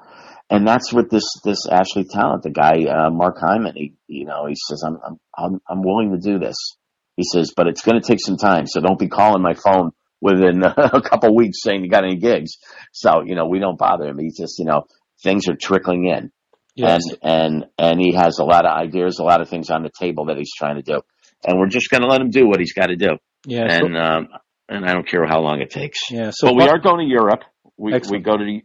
and that's what this this Ashley Talent, the guy uh, Mark Hyman, he you know he says I'm I'm I'm, I'm willing to do this. He says, but it's going to take some time, so don't be calling my phone within a couple weeks saying you got any gigs. So, you know, we don't bother him. He's just, you know, things are trickling in Yes. and, and, and he has a lot of ideas, a lot of things on the table that he's trying to do. And we're just going to let him do what he's got to do. yeah. So, And, um, and I don't care how long it takes. yeah. So but we are going to Europe. We, we go to the,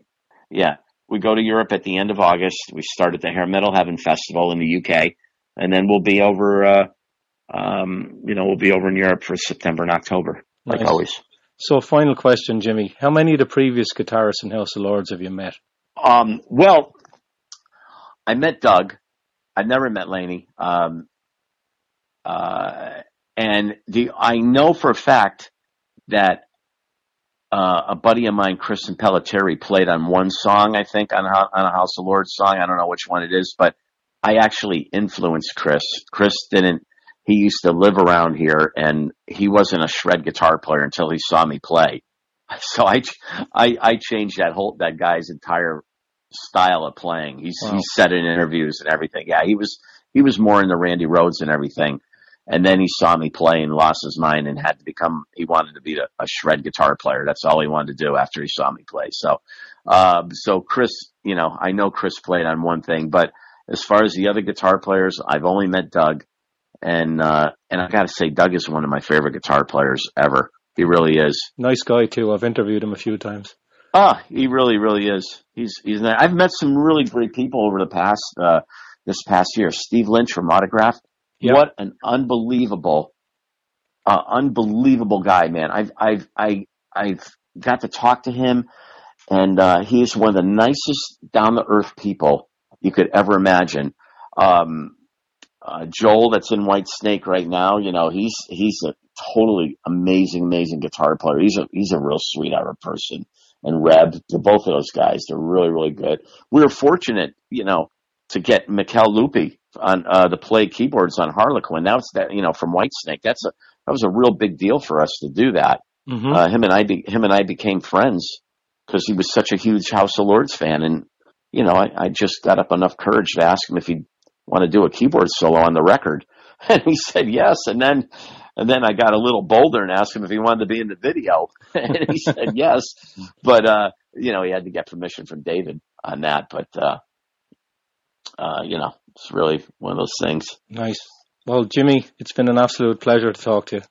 yeah, we go to Europe at the end of August. We start at the Hair Metal Heaven Festival in the UK and then we'll be over, uh, um, you know, we'll be over in Europe for September and October, like always. So, final question, Jimmy. How many of the previous guitarists in House of Lords have you met? Um, well, I met Doug. I've never met Laney. Um, uh, and the I know for a fact that uh, a buddy of mine, Chris Kristen Pelletieri, played on one song. I think on on a House of Lords song. I don't know which one it is, but I actually influenced Chris. Chris didn't. He used to live around here, and he wasn't a shred guitar player until he saw me play. So I, I, I changed that whole that guy's entire style of playing. He's Wow. he's said in interviews and everything. Yeah, he was he was more into Randy Rhoads and everything. And then he saw me play and lost his mind and had to become. He wanted to be a, a shred guitar player. That's all he wanted to do after he saw me play. So, um, so Chris, you know, I know Chris played on one thing, but as far as the other guitar players, I've only met Doug, and uh, and I got to say, Doug is one of my favorite guitar players ever. He really is. Nice guy, too. I've interviewed him a few times. Ah, he really, really is. He's he's. Nice. I've met some really great people over the past uh, this past year. Steve Lynch from Autograph. Yep. What an unbelievable, uh, unbelievable guy, man. I've I've I I've got to talk to him, and uh, he is one of the nicest, down to earth people you could ever imagine. Um, uh, Joel, that's in Whitesnake right now, you know, he's he's a totally amazing, amazing guitar player. He's a he's a real sweetheart of a person. And Reb, to both of those guys, they're really, really good. We were fortunate, you know, to get Michele Luppi on uh, to play keyboards on Harlequin. That was that, you know, from Whitesnake. That's a that was a real big deal for us to do that. hmm Uh, him and I, be, him and I became friends because he was such a huge House of Lords fan, and you know, I, I just got up enough courage to ask him if he'd want to do a keyboard solo on the record, and he said yes. And then, and then I got a little bolder and asked him if he wanted to be in the video, and he said yes. But uh, you know, he had to get permission from David on that. But uh, uh, you know, it's really one of those things. Nice. Well, Jimmy, it's been an absolute pleasure to talk to you.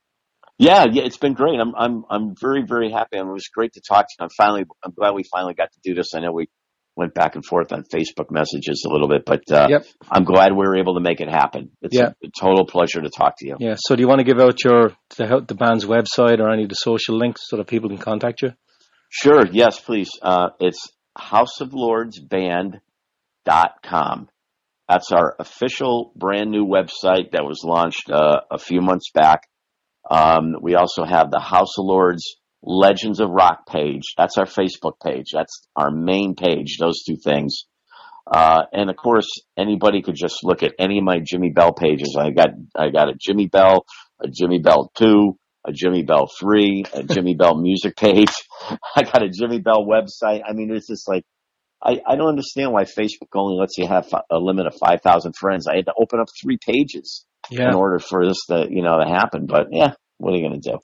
Yeah, yeah, it's been great. I'm I'm I'm very very happy. and it was great to talk to you. I'm finally I'm glad we finally got to do this. I know we went back and forth on Facebook messages a little bit, but uh, Yep. I'm glad we were able to make it happen. It's a, a total pleasure to talk to you. Yeah. So, do you want to give out your the, the band's website or any of the social links so that people can contact you? Sure, yes, please. Uh, it's houseoflordsband.com. That's our official brand new website that was launched uh, a few months back. Um, we also have the House of Lords Legends of Rock page. That's our Facebook page. That's our main page, those two things. Uh, and of course, anybody could just look at any of my Jimmy Bell pages. I got, I got a Jimmy Bell, a Jimmy Bell 2, a Jimmy Bell 3, a Jimmy Bell music page. I got a Jimmy Bell website. I mean, it's just like, I, I don't understand why Facebook only lets you have a limit of 5,000 friends. I had to open up three pages Yeah. in order for this to, you know, to happen. But yeah, what are you going to do?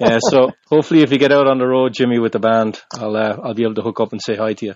yeah. So, hopefully, if you get out on the road, Jimmy, with the band, I'll uh, I'll be able to hook up and say hi to you.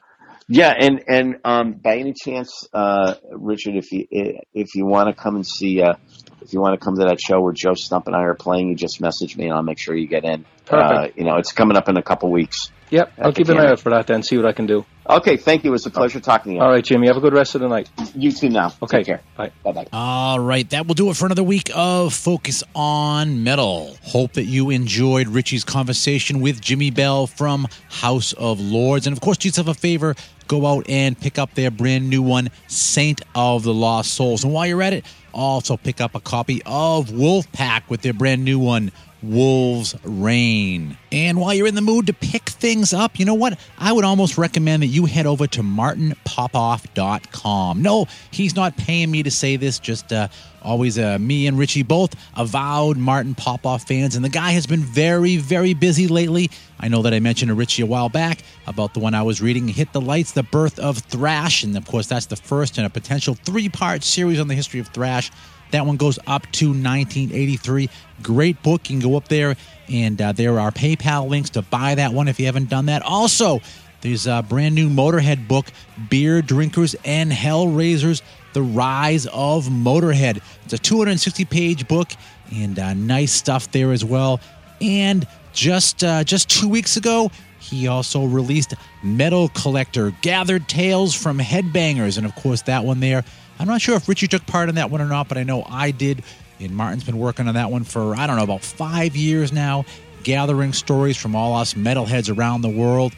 Yeah, and and um, by any chance, uh, Richard, if you if you want to come and see, uh, if you want to come to that show where Joe Stump and I are playing, you just message me and I'll make sure you get in. Perfect. Uh, you know, it's coming up in a couple weeks. Yep. I'll keep an eye out for that then. See what I can do. Okay, thank you. It was a pleasure talking to you. All right, Jimmy. Have a good rest of the night. You too now. Okay. Take care. Bye. Bye bye. All right, that will do it for another week of Focus on Metal. Hope that you enjoyed Richie's conversation with Jimmy Bell from House of Lords. And of course, do yourself a favor, go out and pick up their brand new one, Saint of the Lost Souls. And while you're at it, also pick up a copy of Wolfpakk with their brand new one, Wolves Reign. And while you're in the mood to pick things up, you know what? I would almost recommend that you head over to martinpopoff.com. No, he's not paying me to say this, just uh, always uh, me and Richie both avowed Martin Popoff fans. And the guy has been very, very busy lately. I know that I mentioned to Richie a while back about the one I was reading, Hit the Lights, The Birth of Thrash. And of course, that's the first in a potential three part series on the history of thrash. That one goes up to 1983. Great book. You can go up there, and uh, there are PayPal links to buy that one if you haven't done that. Also, there's a brand new Motorhead book, Beer Drinkers and Hellraisers The Rise of Motorhead. It's a 260 page book, and uh, nice stuff there as well. And just uh, just two weeks ago, he also released Metal Collector, Gathered Tales from Headbangers, and of course that one there I'm not sure if Richie took part in that one or not, but I know I did. And Martin's been working on that one for, I don't know, about five years now, gathering stories from all us metalheads around the world.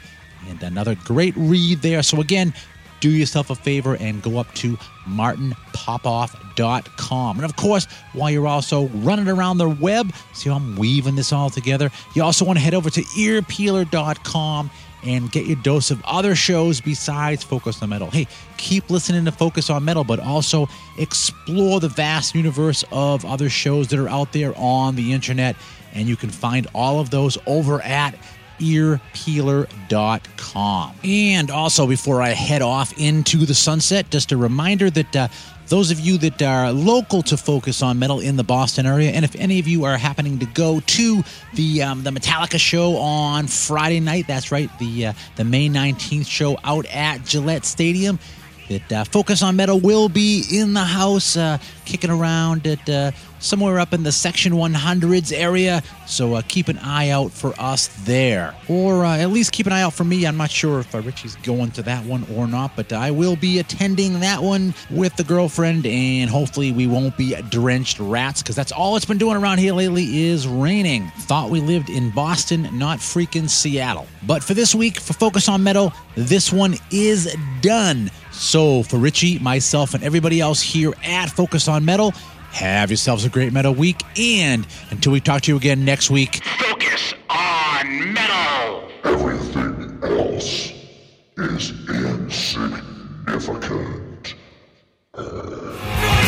And another great read there. So, again, do yourself a favor and go up to martinpopoff.com. And of course, while you're also running around the web, see how I'm weaving this all together, you also want to head over to earpeeler.com and get your dose of other shows besides Focus on Metal. Hey, keep listening to Focus on Metal, but also explore the vast universe of other shows that are out there on the internet. And you can find all of those over at earpeeler.com. And also, before I head off into the sunset, just a reminder that uh, those of you that are local to Focus on Metal in the Boston area, and if any of you are happening to go to the um, the Metallica show on Friday night, that's right, the uh, the May 19th show out at Gillette Stadium. That uh, Focus on Metal will be in the house, uh, kicking around at uh, somewhere up in the Section 100s area. So uh, keep an eye out for us there. Or uh, at least keep an eye out for me. I'm not sure if uh, Richie's going to that one or not, but I will be attending that one with the girlfriend, and hopefully we won't be drenched rats because that's all it's been doing around here lately is raining. Thought we lived in Boston, not freaking Seattle. But for this week, for Focus on Metal, this one is done. So, for Richie, myself, and everybody else here at Focus on Metal, have yourselves a great metal week. And until we talk to you again next week, Focus on Metal! Everything else is insignificant. Uh...